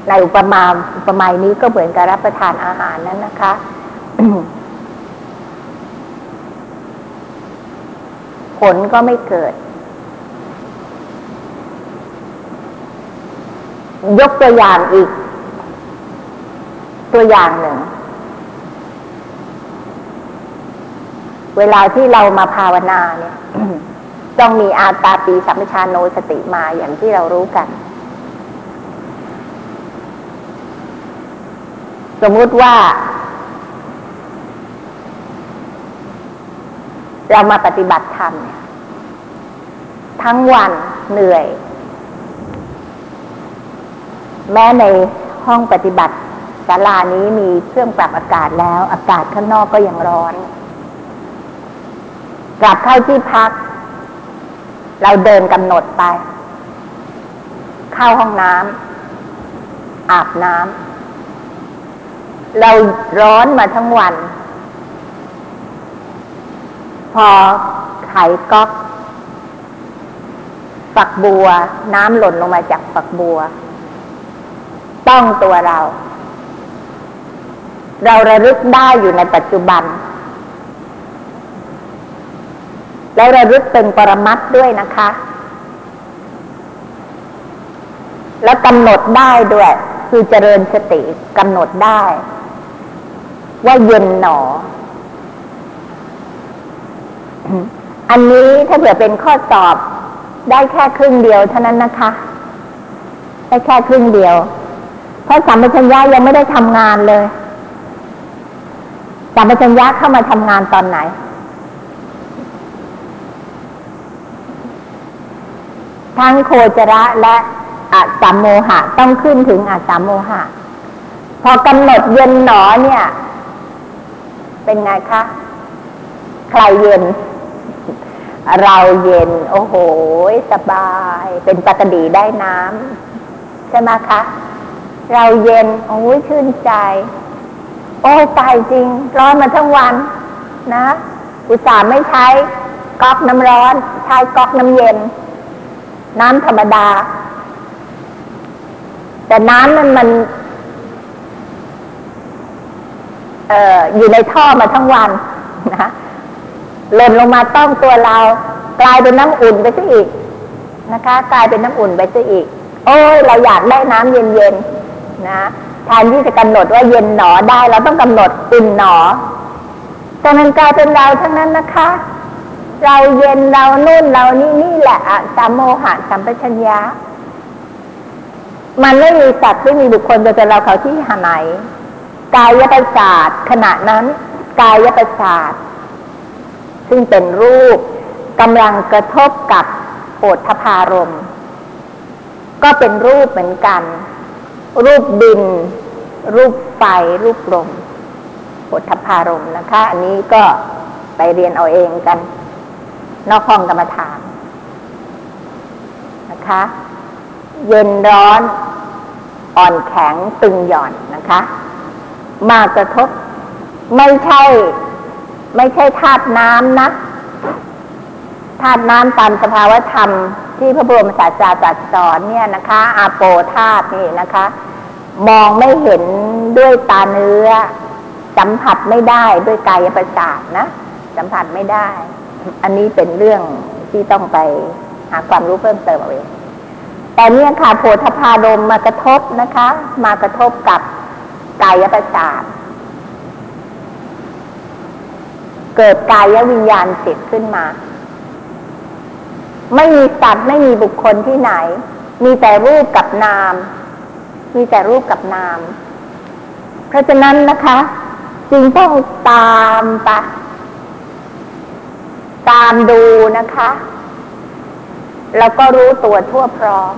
ในอุปมาอุปไมยนี้ก็เหมือนกับรับประทานอาหารนั้นนะคะ ผลก็ไม่เกิด ยกตัวอย่างอีก ตัวอย่างหนึ่ง เวลาที่เรามาภาวนาเนี่ย ต้องมีอาตาปีสัมปชานโนสติมาอย่างที่เรารู้กัน สมมุติว่า เรามาปฏิบัติธรรมเนี่ย ทั้งวันเหนื่อย แม้ในห้องปฏิบัติศาลานี้มีเครื่องปรับอากาศแล้ว อากาศข้างนอกก็ยังร้อน กลับเข้าที่พัก เราเดินกำหนดไป เข้าห้องน้ำอาบน้ำ เราร้อนมาทั้งวัน พอไขก๊อกฝักบัว น้ำหล่นลงมาจากฝักบัว ต้องตัวเรา เราระลึกได้อยู่ในปัจจุบัน แล้วระลึกเป็นปรมัตถ์ด้วยนะคะ แล้วกำหนดได้ด้วย คือเจริญสติกำหนดได้ ว่าเย็นหนอ อันนี้ถ้าเผื่อเป็นข้อสอบได้แค่ครึ่งเดียวเท่านั้นนะคะ ได้แค่ครึ่งเดียว เพราะสัมปชัญญะยังไม่ได้ทำงานเลย สัมปชัญญะเข้ามาทำงานตอนไหน ทั้งโคจระและอัสสัมโมหะ ต้องขึ้นถึงอัสสัมโมหะ พอกำหนดเย็นหนอเนี่ย เป็นไงคะ ใครเย็น เราเย็น โอ้โห สบาย เป็นปกติได้น้ำใช่ไหมคะ เราเย็น โอ้ยชื่นใจ โอ้ตายจริง ร้อนมาทั้งวันนะ อุตส่าห์ไม่ใช้ก๊อกน้ำร้อน ใช้ก๊อกน้ำเย็น น้ำธรรมดา แต่น้ำนั้นมัน เอออยู่ในท่อมาทั้งวันนะหล่นลงมาต้องตัวเรา กลายเป็นน้ำอุ่นไปซะอีกนะคะ กลายเป็นน้ำอุ่นไปซะอีก โอ้ยเราอยากได้น้ำเย็นๆนะแทนที่จะกำหนดว่าเย็นหนอได้ เราต้องกำหนดอุ่นหนอ แต่มันกลายเป็นเราทั้งนั้นนะคะ เราเย็นเรานุ่นเรานี่นี่แหละอะสัมโมหะสัมปชัญญะมันไม่มีสัตว์ไม่มีบุคคลจะเป็นเราเขาที่หาไหน กายประสาทขณะนั้นกายประสาทซึ่งเป็นรูปกำลังกระทบกับโอทพารม ก็เป็นรูปเหมือนกัน รูปดิน รูปไฟ รูปลมโอทพารมนะคะ อันนี้ก็ไปเรียนเอาเองกัน นอกห้องกรรมฐานนะคะ เย็นร้อน อ่อนแข็งตึงหย่อนนะคะ มากระทบ ไม่ใช่ ไม่ใช่ธาตุน้ำนะธาตุน้ำตามสภาวธรรมที่พระบรมศาสดาตรัสสอนเนี่ยนะคะ อาโปธาตุนี่นะคะ มองไม่เห็นด้วยตาเนื้อ สัมผัสไม่ได้ด้วยกายประสาทนะ สัมผัสไม่ได้ อันนี้เป็นเรื่องที่ต้องไปหาความรู้เพิ่มเติมเอาเองแต่เนี่ยค่ะโพธพารมมากระทบนะคะ มากระทบกับ กายประสาทเกิดกายวิญญาณจิตขึ้นมา ไม่มีสัตว์ไม่มีบุคคลที่ไหน มีแต่รูปกับนาม มีแต่รูปกับนาม เพราะฉะนั้นนะคะ จึงต้องตามไปตามดูนะคะ แล้วก็รู้ตัวทั่วพร้อม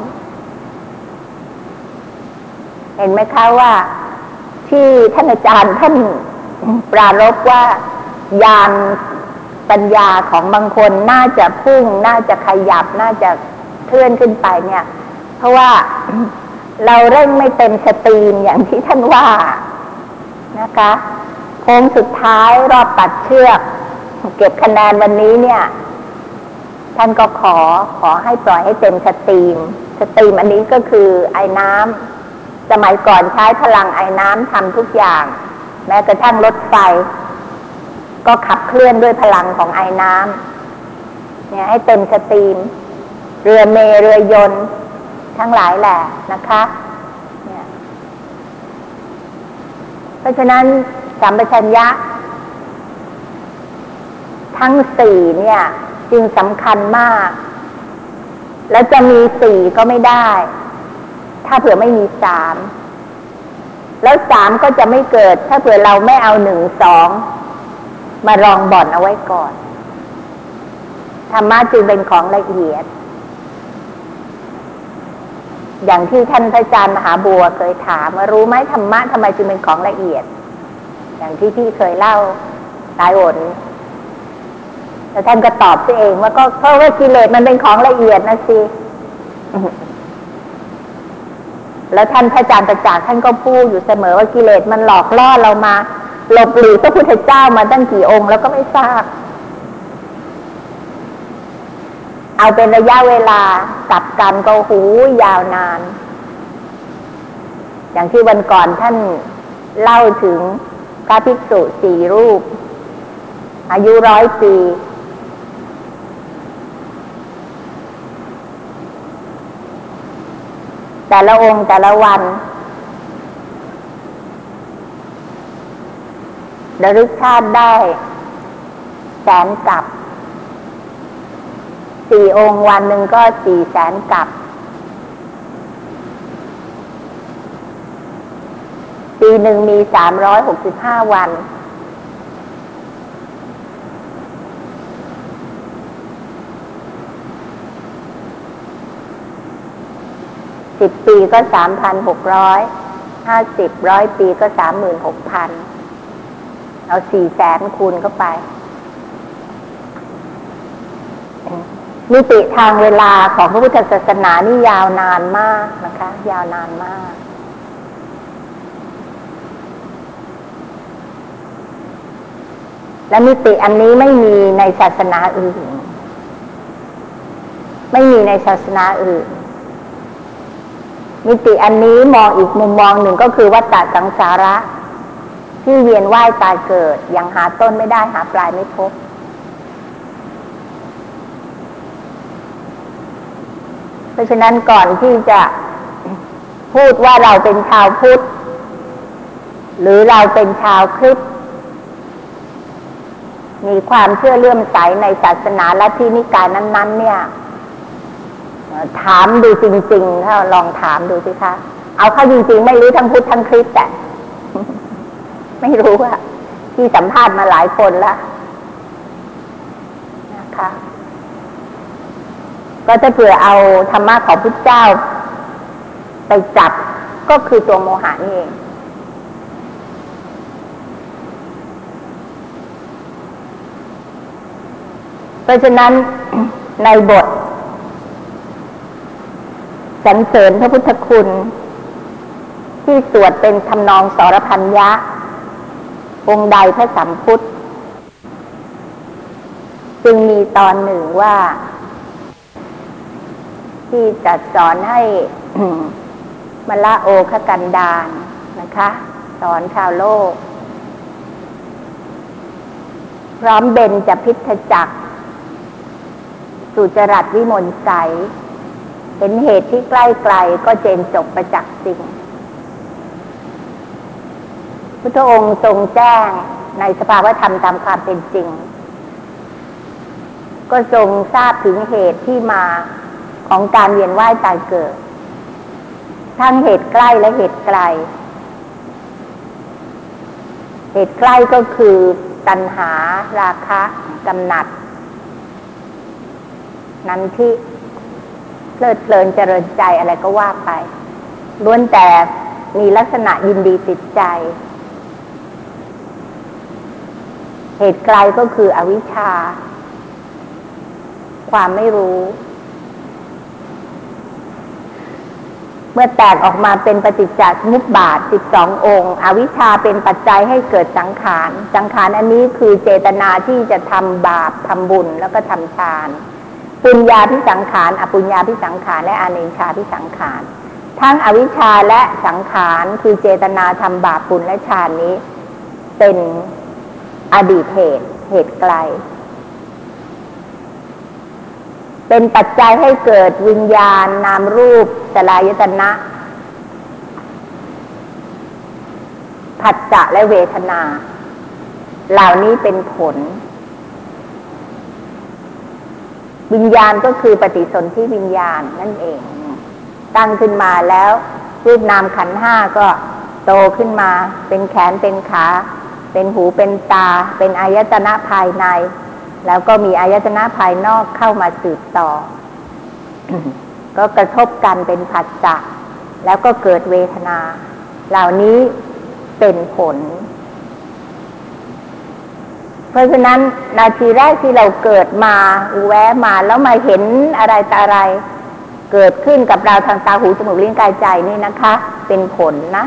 เห็นไหมคะว่า ที่ท่านอาจารย์ท่านปรารบว่ายานปัญญาของบางคนน่าจะพุ่ง น่าจะขยับ น่าจะเคลื่อนขึ้นไปเนี่ย เพราะว่าเราเร่งไม่เต็มสตรีมอย่างที่ท่านว่านะคะโค้งสุดท้ายรอบตัดเชือก เก็บคะแนนวันนี้เนี่ย ท่านก็ขอขอให้ปล่อยให้เต็ม steam steam อันนี้ก็คือไอน้ำ สมัยก่อนใช้พลังไอน้ำทำทุกอย่าง แม้กระทั่งรถไฟ ก็ขับเคลื่อนด้วยพลังของไอน้ำเนี่ยให้เต็ม steam เรือเมเรือยนต์ทั้งหลายแหละนะคะเนี่ยเพราะฉะนั้นสัมปชัญญะ ทั้งสี่เนี่ย จึงสำคัญมาก แล้วจะมีสี่ก็ไม่ได้ ถ้าเผื่อไม่มีสามแล้วสามก็จะไม่เกิด ถ้าเผื่อเราไม่เอาหนึ่งสองมารองบ่อนเอาไว้ก่อนธรรมะจึงเป็นของละเอียด อย่างที่ท่านพระอาจารย์มหาบัวเคยถามว่ารู้ไหมธรรมะทำไมจึงเป็นของละเอียด อย่างที่พี่เคยเล่าหลายหนแล้วท่านก็ตอบตัวเองว่าก็เพราะว่ากิเลสมันเป็นของละเอียดนะสิ แล้วท่านพระอาจารย์ประจักษ์ท่านก็พูดอยู่เสมอว่ากิเลสมันหลอกล่อเรามา หลบหลีกพระพุทธเจ้ามาตั้งกี่องค์แล้วก็ไม่ทราบ เอาเป็นระยะเวลากับกันก็หูยาวนาน อย่างที่วันก่อนท่านเล่าถึงพระภิกษุสี่รูป อายุร้อยปี แต่ละองค์แต่ละวันระลึกชาติได้ แสนกับสี่องค์วันหนึ่งก็สี่แสนกับปีหนึ่งมีสามร้อยหกสิบห้าวัน สิบปีก็สามพันหกร้อยห้าสิบร้อยปีก็สามหมื่นหกพันเอาสี่แสนคูณเข้าไปมิติทางเวลาของพระพุทธศาสนานี่ยาวนานมากนะคะ ยาวนานมาก และมิติอันนี้ไม่มีในศาสนาอื่น ไม่มีในศาสนาอื่น มิติอันนี้มองอีกมุมมองหนึ่งก็คือวัฏฏะสังสาระ ที่เวียนว่ายตายเกิด ยังหาต้นไม่ได้หาปลายไม่พบ เพราะฉะนั้นก่อนที่จะพูดว่าเราเป็นชาวพุทธ หรือเราเป็นชาวคริสต์มีความเชื่อเลื่อมใสในศาสนาและที่นิกายนั้น ๆ เนี่ย ถามดูจริงๆถ้าลองถามดูสิคะ เอาเข้าจริงๆ ไม่รู้ทั้งพุทธทั้งคริสต์แต่ไม่รู้อะที่สัมภาษณ์มาหลายคนแล้วนะคะ ก็จะเผื่อเอาธรรมะของพุทธเจ้า ไปจับก็คือตัวโมหะนี่เองเพราะฉะนั้นในบท สรรเสริญพระพุทธคุณ ที่สวดเป็นทำนองสรพันยะ องค์ใดพระสัมพุทธ จึงมีตอนหนึ่งว่า ที่จะสอนให้มละโอคกันดานนะคะ สอนชาวโลก พร้อมเบนจะพิทจักสุจรัตวิมลใส เห็นเหตุที่ใกล้ไกลก็เจนจบประจักษ์จริง พุทธองค์ทรงแจ้งในสภาวธรรมตามความเป็นจริง ก็ทรงทราบถึงเหตุที่มาของการเวียนว่ายตายเกิด ทั้งเหตุใกล้และเหตุไกล เหตุใกล้ก็คือตัณหาราคะกำหนัด นั้นที่ เพลิดเพลินเจริญใจอะไรก็ว่าไปล้วนแต่มีลักษณะยินดีติดใจ เหตุไกลก็คืออวิชชา ความไม่รู้ เมื่อแตกออกมาเป็นปฏิจจสมุปบาทสิบสององค์ อวิชชาเป็นปัจจัยให้เกิดสังขาร สังขารอันนี้คือเจตนาที่จะทำบาปทำบุญแล้วก็ทำทาน ปุญญาพิสังขารอปุญญาพิสังขารและอเนชาพิสังขารทั้งอวิชชาและสังขารคือเจตนาทำบาปปุญและชาตินี้ เป็นอดีตเหตุเหตุไกล เป็นปัจจัยให้เกิดวิญญาณนามรูปสลายตนะผัสสะและเวทนา เหล่านี้เป็นผล วิญญาณก็คือปฏิสนธิวิญญาณนั่นเอง ตั้งขึ้นมาแล้วรูปนามขันห้าก็โตขึ้นมา เป็นแขนเป็นขา เป็นหูเป็นตา เป็นอายตนะภายใน แล้วก็มีอายตนะภายนอกเข้ามาสืบต่อ ก็กระทบกันเป็นผัสสะแล้วก็เกิดเวทนา เหล่านี้เป็นผล เพราะฉะนั้นนาทีแรกที่เราเกิดมาแวะมาแล้วมาเห็นอะไรตาอะไร เกิดขึ้นกับเราทางตาหูจมูกลิ้นกายใจนี่นะคะ เป็นผลนะ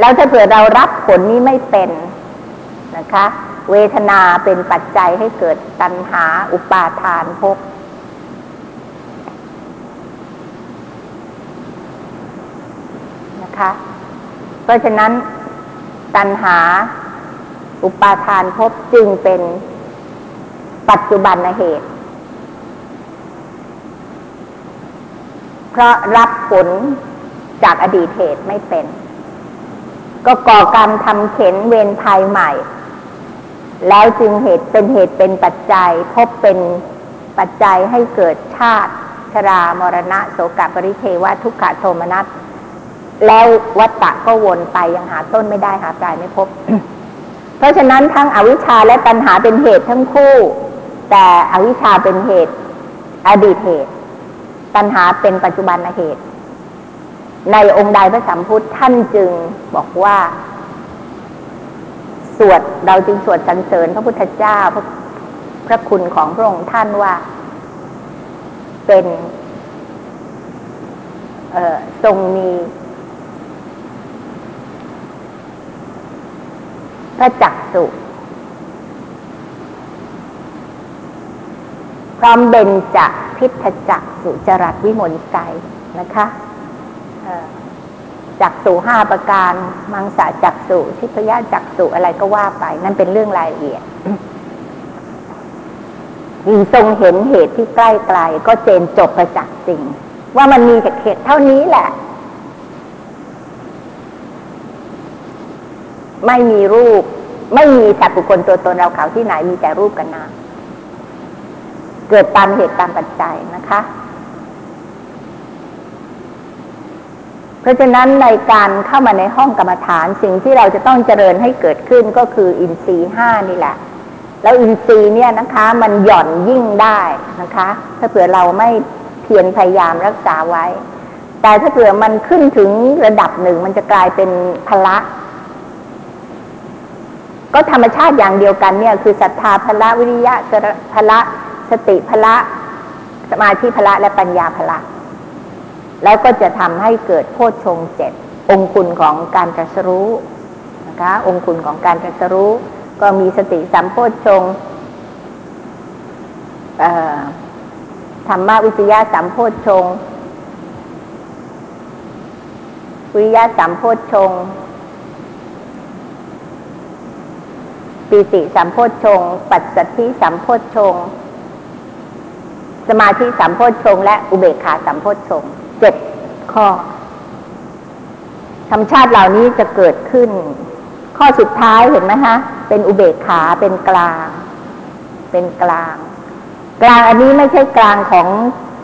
แล้วถ้าเผื่อเรารับผลนี้ไม่เป็นนะคะ เวทนาเป็นปัจจัยให้เกิดตัณหาอุปาทานภพนะคะ เพราะฉะนั้นตัณหา อุปาทานภพจึงเป็นปัจจุบันเหตุ เพราะรับผลจากอดีตเหตุไม่เป็น ก็ก่อกรรมทำเข็นเวรภัยใหม่ แล้วจึงเหตุเป็นเหตุเป็นปัจจัย พบเป็นปัจจัยให้เกิดชาติชรามรณะโสกปริเทวทุกขโทมนัสแล้ววัตตะก็วนไปยังหาต้นไม่ได้หาปลายไม่พบ เพราะฉะนั้นทั้งอวิชชาและปัญหาเป็นเหตุทั้งคู่ แต่อวิชชาเป็นเหตุ อดีตเหตุปัญหาเป็นปัจจุบันเหตุ ในองค์ใดพระสัมพุทธท่านจึงบอกว่า สวดเราจึงสวดสรรเสริญพระพุทธเจ้าพระพระคุณของพระองค์ท่านว่า เป็นทรงมี พระจักสุพร้อมเบญจพิทจักสุจรัตวิมลใจนะคะจักสุห้าประการ มังสาจักสุทิพยาจักสุอะไรก็ว่าไป นั่นเป็นเรื่องรายละเอียดยิงทรงเห็นเหตุที่ใกล้ไกล ก็เจนจบประจักษ์จริง ว่ามันมีจากเหตุเท่านี้แหละ ไม่มีรูป ไม่มีสัตว์บุคคลตัวตนเราเขาที่ไหนมีแต่รูปกันนามเกิดตามเหตุตามปัจจัยนะคะ เพราะฉะนั้นในการเข้ามาในห้องกรรมฐานสิ่งที่เราจะต้องเจริญให้เกิดขึ้นก็คืออินทรีย์ห้านี่แหละ แล้วอินทรีย์เนี่ยนะคะ มันหย่อนยิ่งได้นะคะ ถ้าเผื่อเราไม่เพียรพยายามรักษาไว้ แต่ถ้าเผื่อมันขึ้นถึงระดับหนึ่งมันจะกลายเป็นพละ ก็ธรรมชาติอย่างเดียวกันเนี่ยคือศรัทธาพละวิริยะพละสติพละสมาธิพละและปัญญาพละ แล้วก็จะทำให้เกิดโพชฌงเจ็ดองคุณของการตรัสรู้นะคะองคุณของการตรัสรู้ ก็มีสติสัมโพชฌงธรรมวิจยะสัมโพชฌงวิริยะสัมโพชฌง ปีติสัมโพชฌงปัสสัทธิสัมโพชฌงสมาธิสัมโพชฌงและอุเบกขาสัมโพชฌงเจ็ดข้อธรรมชาติเหล่านี้จะเกิดขึ้น ข้อสุดท้ายเห็นไหมคะเป็นอุเบกขาเป็นกลาง เป็นกลาง กลางอันนี้ไม่ใช่กลางของ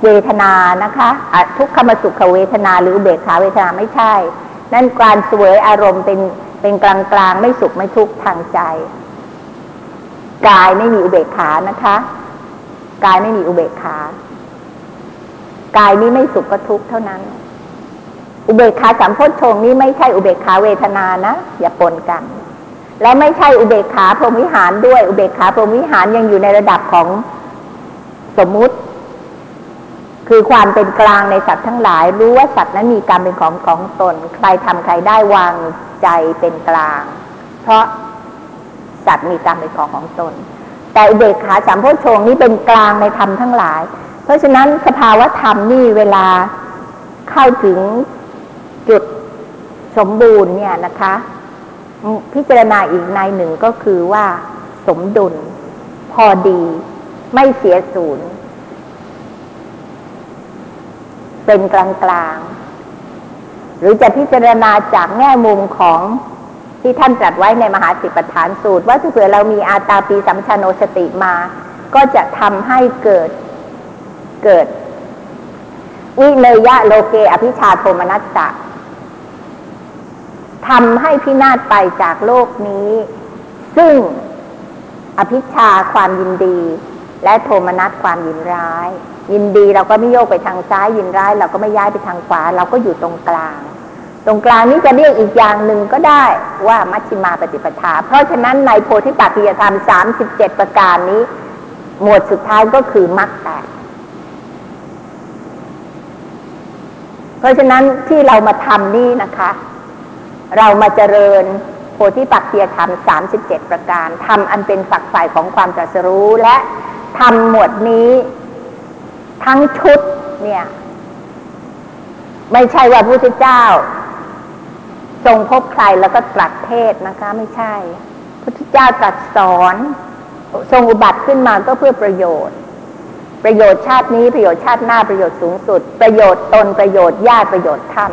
เวทนานะคะะทุกขมสุขเวทนาหรืออุเบกขาเวทนาไม่ใช่ นั่นการสวยอารมณ์เป็นเป็นกลางกลางไม่สุขไม่ทุกข์ทางใจ กายไม่มีอุเบกขานะคะ กายไม่มีอุเบกขากายนี้ไม่สุขก็ทุกข์เท่านั้น อุเบกขาสัมโพชฌงนี้ไม่ใช่อุเบกขาเวทนานะอย่าปนกัน และไม่ใช่อุเบกขาพรหมวิหารด้วย อุเบกขาพรหมวิหารยังอยู่ในระดับของสมมุติ คือความเป็นกลางในสัตว์ทั้งหลาย รู้ว่าสัตว์นั้นมีกรรมเป็นของของตน ใครทำใครได้วางใจเป็นกลาง เพราะ สัตว์มีกรรมเป็นของของตน แต่อุเบกขาสามโพชฌงนี่เป็นกลางในธรรมทั้งหลาย เพราะฉะนั้นสภาวะธรรมนี่เวลาเข้าถึงจุดสมบูรณ์เนี่ยนะคะ พิจารณาอีกในหนึ่งก็คือว่าสมดุล พอดี ไม่เสียศูนย์เป็นกลางกลางๆหรือจะพิจารณาจากแง่มุมของ ที่ท่านตรัสไว้ในมหาสิปฐานสูตร ว่าถ้าเผื่อเรามีอาตาปีสัมชานโนสติมา ก็จะทำให้เกิดเกิด วิเนยะโลเกอภิชาโทมนัสสะทำให้พินาศไปจากโลกนี้ ซึ่งอภิชาความยินดี และโทมนัสความยินร้าย ยินดีเราก็ไม่โยกไปทางซ้ายยินร้าย เราก็ไม่ย้ายไปทางขวา เราก็อยู่ตรงกลาง ตรงกลางนี้จะเรียกอีกอย่างหนึ่งก็ได้ว่ามัชฌิมาปฏิปทา เพราะฉะนั้นในโพธิปัจจยธรรมสามสิบเจ็ดประการนี้ หมวดสุดท้ายก็คือมรรคแปดเพราะฉะนั้นที่เรามาทำนี่นะคะ เรามาเจริญโพธิปักเกียธรรมสามสิบเจ็ดประการทำอันเป็นฝักฝ่ายของความตรัสรู้และทำหมวดนี้ทั้งชุดเนี่ย ไม่ใช่ว่าพระพุทธเจ้า ทรงพบใครแล้วก็ตรัสเทศนะคะไม่ใช่พระพุทธเจ้าตรัสสอน ทรงอุบัติขึ้นมาก็เพื่อประโยชน์ ประโยชน์ชาตินี้ประโยชน์ชาติหน้าประโยชน์สูงสุด ประโยชน์ตนประโยชน์ญาติประโยชน์ท่าน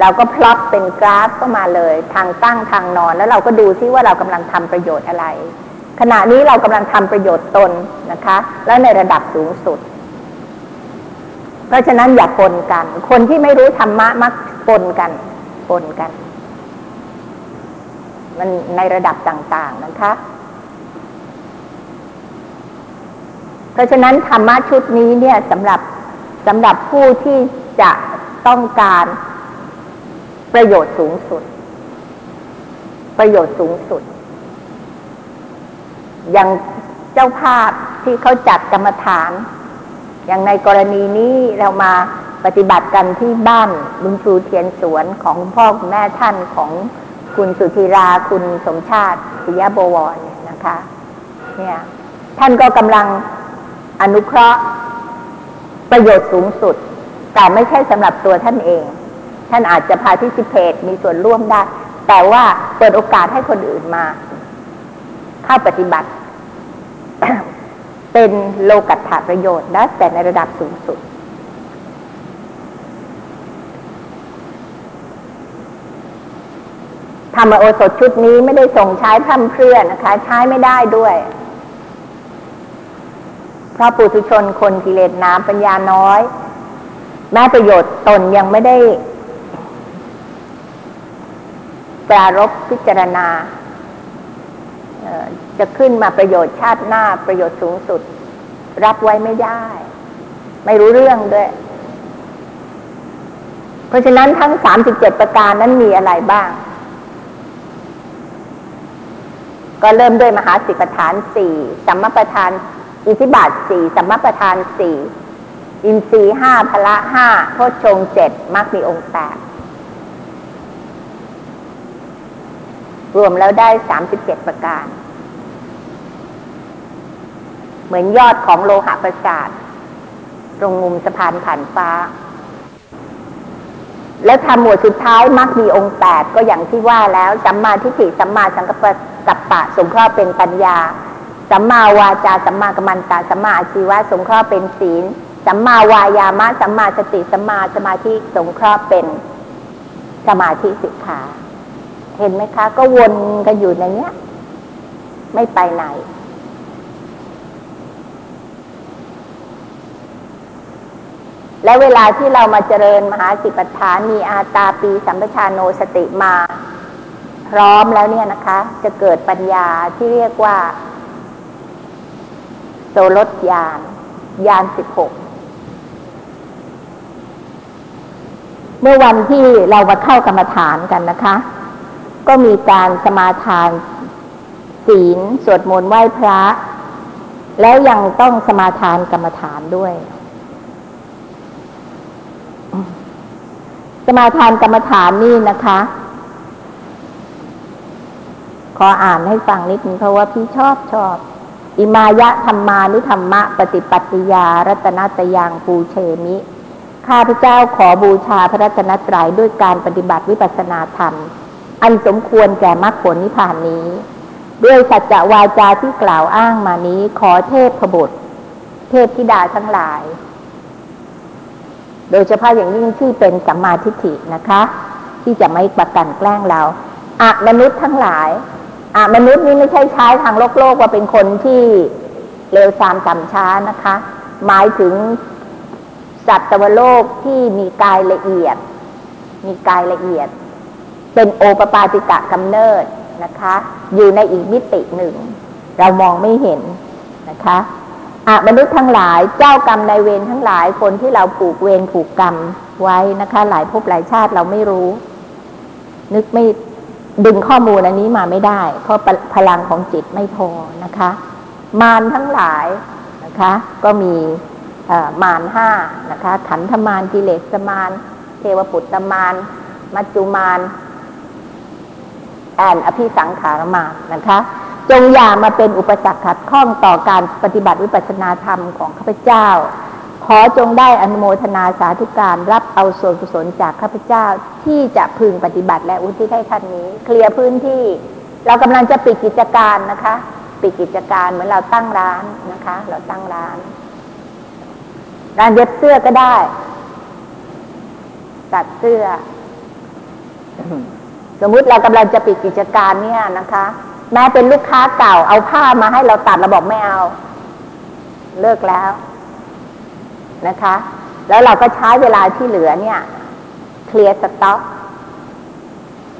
เราก็พลอตเป็นกราฟก็มาเลย ทางตั้งทางนอนแล้วเราก็ดูซิว่าเรากำลังทำประโยชน์อะไร ขณะนี้เรากำลังทำประโยชน์ตนนะคะ แล้วในระดับสูงสุด เพราะฉะนั้นอย่าปนกัน คนที่ไม่รู้ธรรมะมักปนกัน นกัน มันในระดับต่าง ๆ นะคะ เพราะฉะนั้นธรรมะชุดนี้เนี่ยสำหรับสำหรับผู้ที่จะต้องการประโยชน์สูงสุด ประโยชน์สูงสุด อย่างเจ้าภาพที่เขาจัดกรรมฐาน อย่างในกรณีนี้เรามา ปฏิบัติกันที่บ้านลุงครูเทียนสวนของพ่อคุณแม่ท่านของคุณสุธีราคุณสมชาติปิยะบวรนะคะ เนี่ย ท่านก็กำลังอนุเคราะห์ประโยชน์สูงสุด แต่ไม่ใช่สำหรับตัวท่านเอง ท่านอาจจะพาทิสิเพตมีส่วนร่วมได้ แต่ว่าเปิดโอกาสให้คนอื่นมา เข้าปฏิบัติ เป็นโลกัตถประโยชน์นะแต่ในระดับสูงสุด ธรรมโอสถชุดนี้ไม่ได้ส่งใช้พร่ำเพรื่อนะคะ ใช้ไม่ได้ด้วย เพราะปุถุชนคนกิเลสน้ำปัญญาน้อย แม้ประโยชน์ตนยังไม่ได้ปรารบพิจารณาจะขึ้นมาประโยชน์ชาติหน้าประโยชน์สูงสุด รับไว้ไม่ได้ ไม่รู้เรื่องด้วย เพราะฉะนั้นทั้งสามสิบเจ็ดประการนั้นมีอะไรบ้าง ก็เริ่มด้วยมหาสิปฐานสี่สัมมาประธาน อิทธิบาทสี่สัมมาประธานสี่อินทรีห้าพละห้าโทษชงเจ็ดมรรคมีองค์แปดรวมแล้วได้สามสิบเจ็ดประการ เหมือนยอดของโลหะประสาท ตรงมุมสะพานผ่านฟ้า แล้วทำหมวดสุดท้ายมักมีองค์แปดก็อย่างที่ว่าแล้วสัมมาทิฏฐิสัมมาสังกัปปะกัปปะสงเคราะห์เป็นปัญญาสัมมาวาจาสัมมากัมมันตาสัมมาอาชีวะสงเคราะห์เป็นศีลสัมมาวายามะสัมมาสติสัมมาสมาธิสงเคราะห์เป็นสมาธิสิกขาเห็นไหมคะ ก็วนกันอยู่ในเนี้ย ไม่ไปไหน และเวลาที่เรามาเจริญมหาสิปฐานมีอาตาปีสัมปชานโนสติมา พร้อมแล้วเนี่ยนะคะ จะเกิดปัญญาที่เรียกว่า โสรถยานยานสิบหกเมื่อวันที่เรามาเข้ากรรมฐานกันนะคะ ก็มีการสมาทานศีลสวดมนต์ไหว้พระ แล้วยังต้องสมาทานกรรมฐานด้วย สมาทานกรรมฐานนี่นะคะ ขออ่านให้ฟังนิดนึงเพราะว่าพี่ชอบชอบ อิมายะธรรมานุธรรมะ ปฏิปัติยา รัตนตยังปูเชมิ ข้าพเจ้าขอบูชาพระรัตนตรัยด้วยการปฏิบัติวิปัสนาธรรม อันสมควรแก่มรรคผลนิพพานนี้ ด้วยสัจจะวาจาที่กล่าวอ้างมานี้ ขอเทพพบุตรเทพธิดาทั้งหลาย โดยเฉพาะอย่างยิ่งที่เป็นสัมมาทิฏฐินะคะ ที่จะไม่ประกันแกล้งเราอะมนุษย์ทั้งหลายอะมนุษย์นี่ไม่ใช่ใช้ทางโลกโลกว่าเป็นคนที่เลวทรามต่ำช้านะคะ หมายถึงสัตวโลกที่มีกายละเอียด มีกายละเอียด เป็นโอปปาติกะกำเนิดนะคะ อยู่ในอีกมิติหนึ่ง เรามองไม่เห็นนะคะ อะมนุษย์ทั้งหลายเจ้ากรรมนายเวรทั้งหลายคนที่เราผูกเวรผูกกรรมไว้นะคะ หลายภพหลายชาติเราไม่รู้ นึกไม่ดึงข้อมูลอันนี้มาไม่ได้ เพราะพลังของจิตไม่พอนะคะ มารทั้งหลายนะคะ ก็มีมารห้านะคะ ขันธมารกิเลสมารเทวปุตตมารมัจจุมารแอนอภิสังขารมารนะคะ จงอย่ามาเป็นอุปสรรคขัดข้องต่อการปฏิบัติวิปัสสนาธรรมของข้าพเจ้า ขอจงได้อนุโมทนาสาธุการรับเอาส่วนกุศลจากข้าพเจ้าที่จะพึงปฏิบัติและอุทิศให้ท่านนี้ เคลียร์พื้นที่ เรากำลังจะปิดกิจการนะคะ ปิดกิจการเหมือนเราตั้งร้านนะคะ เราตั้งร้าน ร้านเย็บเสื้อก็ได้ตัดเสื้อ สมมุติเรากำลังจะปิดกิจการเนี่ยนะคะ แม้เป็นลูกค้าเก่า เอาผ้ามาให้เราตัดเราบอกไม่เอา เลิกแล้วนะคะ แล้วเราก็ใช้เวลาที่เหลือเนี่ย เคลียร์สต็อก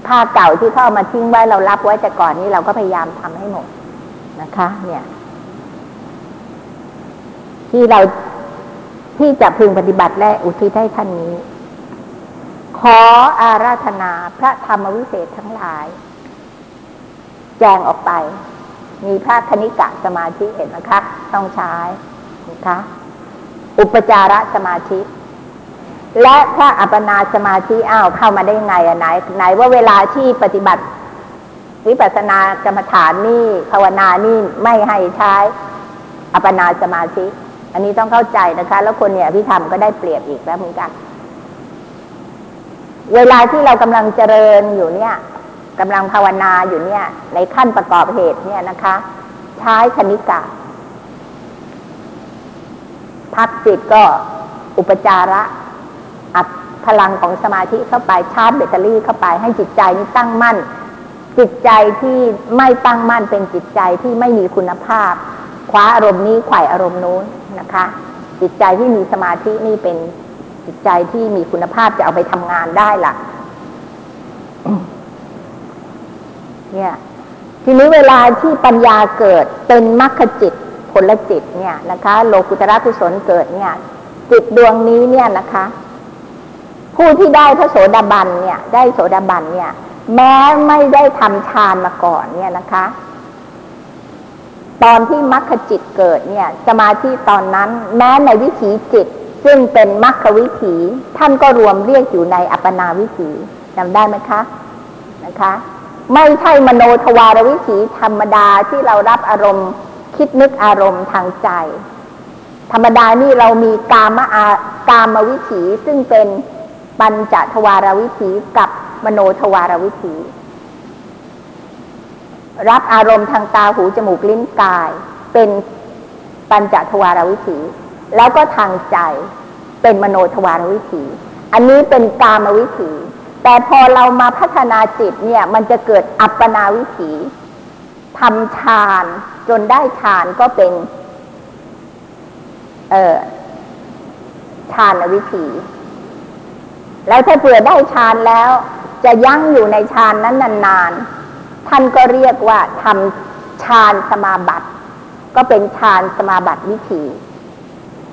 ผ้าเก่าที่เข้ามาทิ้งไว้เรารับไว้แต่ก่อนนี้เราก็พยายามทำให้หมดนะคะ เนี่ย ที่เราที่จะพึงปฏิบัติและอุทิศให้ท่านนี้ ขออาราธนาพระธรรมวิเศษทั้งหลาย แจงออกไป มีพระคณิกะสมาธิเห็นนะคะ ต้องใช้นะคะอุปจารสมาธิ และพระอัปปนาสมาธิอ้าวเข้ามาได้ยังไงอะไหน ไหนว่าเวลาที่ปฏิบัติวิปัสสนากรรมฐานนี่ภาวนานี่ไม่ให้ใช้อัปปนาสมาธิ อันนี้ต้องเข้าใจนะคะ แล้วคนเนี่ยพิธรรมก็ได้เปรียบอีกแล้วเหมือนกันเวลาที่เรากำลังเจริญอยู่เนี่ย กำลังภาวนาอยู่เนี่ย ในขั้นประกอบเหตุเนี่ยนะคะ ใช้คณิกะ พักจิตก็อุปจาระ อัดพลังของสมาธิเข้าไปชาร์จแบตเตอรี่เข้าไปให้จิตใจนี้ตั้งมั่น จิตใจที่ไม่ตั้งมั่นเป็นจิตใจที่ไม่มีคุณภาพ คว้าอารมณ์นี้ไขว่อารมณ์นู้นนะคะ จิตใจที่มีสมาธินี่เป็นจิตใจที่มีคุณภาพจะเอาไปทำงานได้ล่ะ เนี่ยทีนี้เวลาที่ปัญญาเกิดเป็นมรรคจิตผลจิตเนี่ยนะคะ โลกุตระกุศลเกิดเนี่ย จิตดวงนี้เนี่ยนะคะ ผู้ที่ได้พระโสดาบันเนี่ย ได้โสดาบันเนี่ย แม้ไม่ได้ทำฌานมาก่อนเนี่ยนะคะ ตอนที่มรรคจิตเกิดเนี่ย สมาธิตอนนั้น แม้ในวิถีจิต ซึ่งเป็นมรรควิถี ท่านก็รวมเรียกอยู่ในอัปปนาวิถีจำได้ไหมคะนะคะ ไม่ใช่มโนทวารวิถีธรรมดาที่เรารับอารมณ์ คิดนึกอารมณ์ทางใจ ธรรมดานี่เรามีกามอากามวิถีซึ่งเป็นปัญจทวารวิถีกับมโนทวารวิถี รับอารมณ์ทางตาหูจมูกลิ้นกาย เป็นปัญจทวารวิถี แล้วก็ทางใจเป็นมโนทวารวิถี อันนี้เป็นกามวิถี แต่พอเรามาพัฒนาจิตเนี่ย มันจะเกิดอัปปนาวิถีทำฌานจนได้ฌานก็เป็นเออฌานวิถี แล้วถ้าเผื่อได้ฌานแล้ว จะยั่งอยู่ในฌานนั้นนานๆ ท่านก็เรียกว่าทำฌานสมาบัติ ก็เป็นฌานสมาบัติวิถี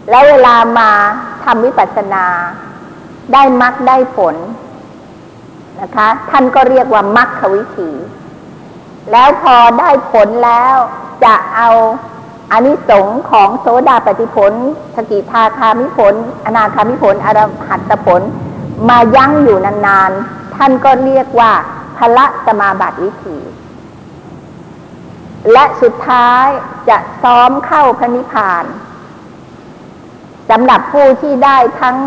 แล้วเวลามาทำวิปัสสนา ได้มรรคได้ผล นะคะ ท่านก็เรียกว่ามรรควิถี แล้วพอได้ผลแล้วจะเอาอานิสงส์ของโสดาปฏิผลสกิทาคามิผล อนาคามิผลอรหัตผล มายั่งอยู่นานๆ ท่านก็เรียกว่าพละสมาบัติวิถี และสุดท้ายจะซ้อมเข้าพระนิพพานสำหรับผู้ที่ได้ทั้ง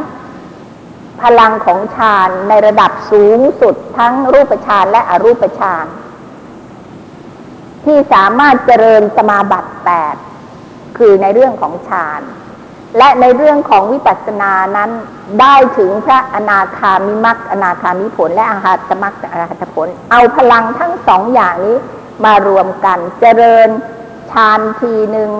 พลังของฌานในระดับสูงสุดทั้งรูปฌานและอรูปฌานที่สามารถเจริญสมาบัติแปดคือในเรื่องของฌานและในเรื่องของวิปัสสนานั้นได้ถึงพระอนาคามิมักอนาคามิผล และอาหารตมักอรหัตผล เอาพลังทั้งสองอย่างนี้มารวมกันเจริญฌานทีหนึ่ง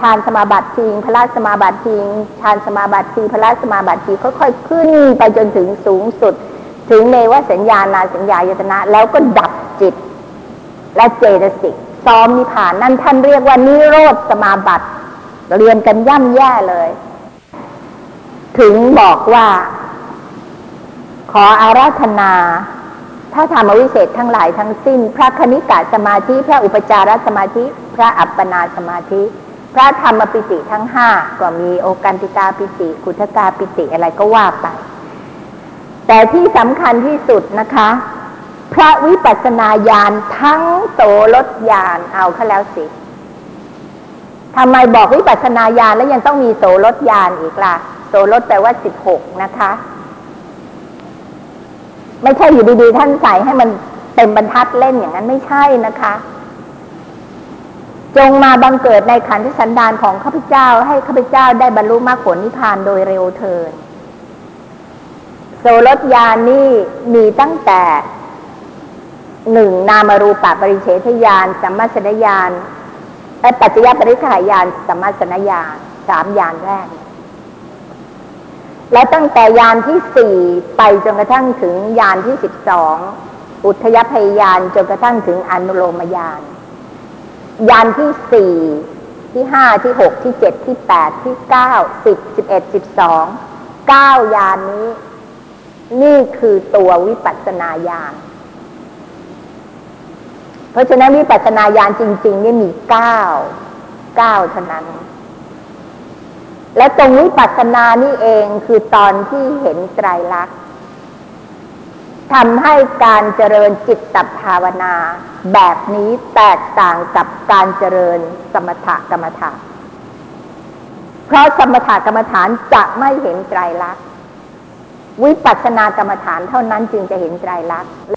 ฌานสมาบัติทิงพระสมาบัติทิงฌานสมาบัติทีพระสมาบัติทีค่อยๆขึ้นไปจนถึงสูงสุด ถึงเนวสัญญานาสัญญายตนะ แล้วก็ดับจิต และเจตสิกซ้อมนิพพานนั่นท่านเรียกว่านิโรธสมาบัติ เรียนกันย่ำแย่เลย ถึงบอกว่า ขออาราธนาถ้าธรรมวิเศษทั้งหลายทั้งสิ้น พระคณิกาสมาธิ พระอุปจารสมาธิ พระอัปปนาสมาธิ พระธรรมปิติทั้งห้าก็มีโอกันติกาปิติกุทกาปิติอะไรก็ว่าไป แต่ที่สำคัญที่สุดนะคะ พระวิปัสสนาญาณทั้งโสรถญาณเอาเข้าแล้วสิทำไมบอกวิปัสสนาญาณแล้วยังต้องมีโสรถญาณอีกล่ะ โสรถแปลว่าสิบหกนะคะ ไม่ใช่อยู่ดีๆ ท่านใส่ให้มันเต็มบรรทัดเล่นอย่างนั้นไม่ใช่นะคะ จงมาบังเกิดในขันธสันดานของข้าพเจ้าให้ข้าพเจ้าได้บรรลุมรรคผลนิพพานโดยเร็วเทินโสรถญาณนี่มีตั้งแต่หนึ่งนามรูปะปริเฉทญาณสัมมาสนญาณปัจจยปริขายานสัมมาสนญาณสามญาณแรก แล้วตั้งแต่ยานที่สี่ไปจนกระทั่งถึงยานที่สิบสองอุทยพยยานจนกระทั่งถึงอนุโลมยาน ยานที่สี่ที่ห้าที่หกที่เจ็ดที่แปดที่เก้าสิบสิบเอ็ดสิบสองเก้ายานนี้ นี่คือตัววิปัสสนาญาณเพราะฉะนั้นวิปัสสนาญาณจริง ๆ เนี่ยมีเก้าเก้าเท่านั้น และตรงวิปัสสนานี่เองคือตอนที่เห็นไตรลักษณ์ ทำให้การเจริญจิตตภาวนา แบบนี้แตกต่างกับการเจริญสมถกรรมฐาน เพราะสมถกรรมฐานจะไม่เห็นไตรลักษณ์วิปัสสนากรรมฐานเท่านั้นจึงจะเห็นไตรลักษณ์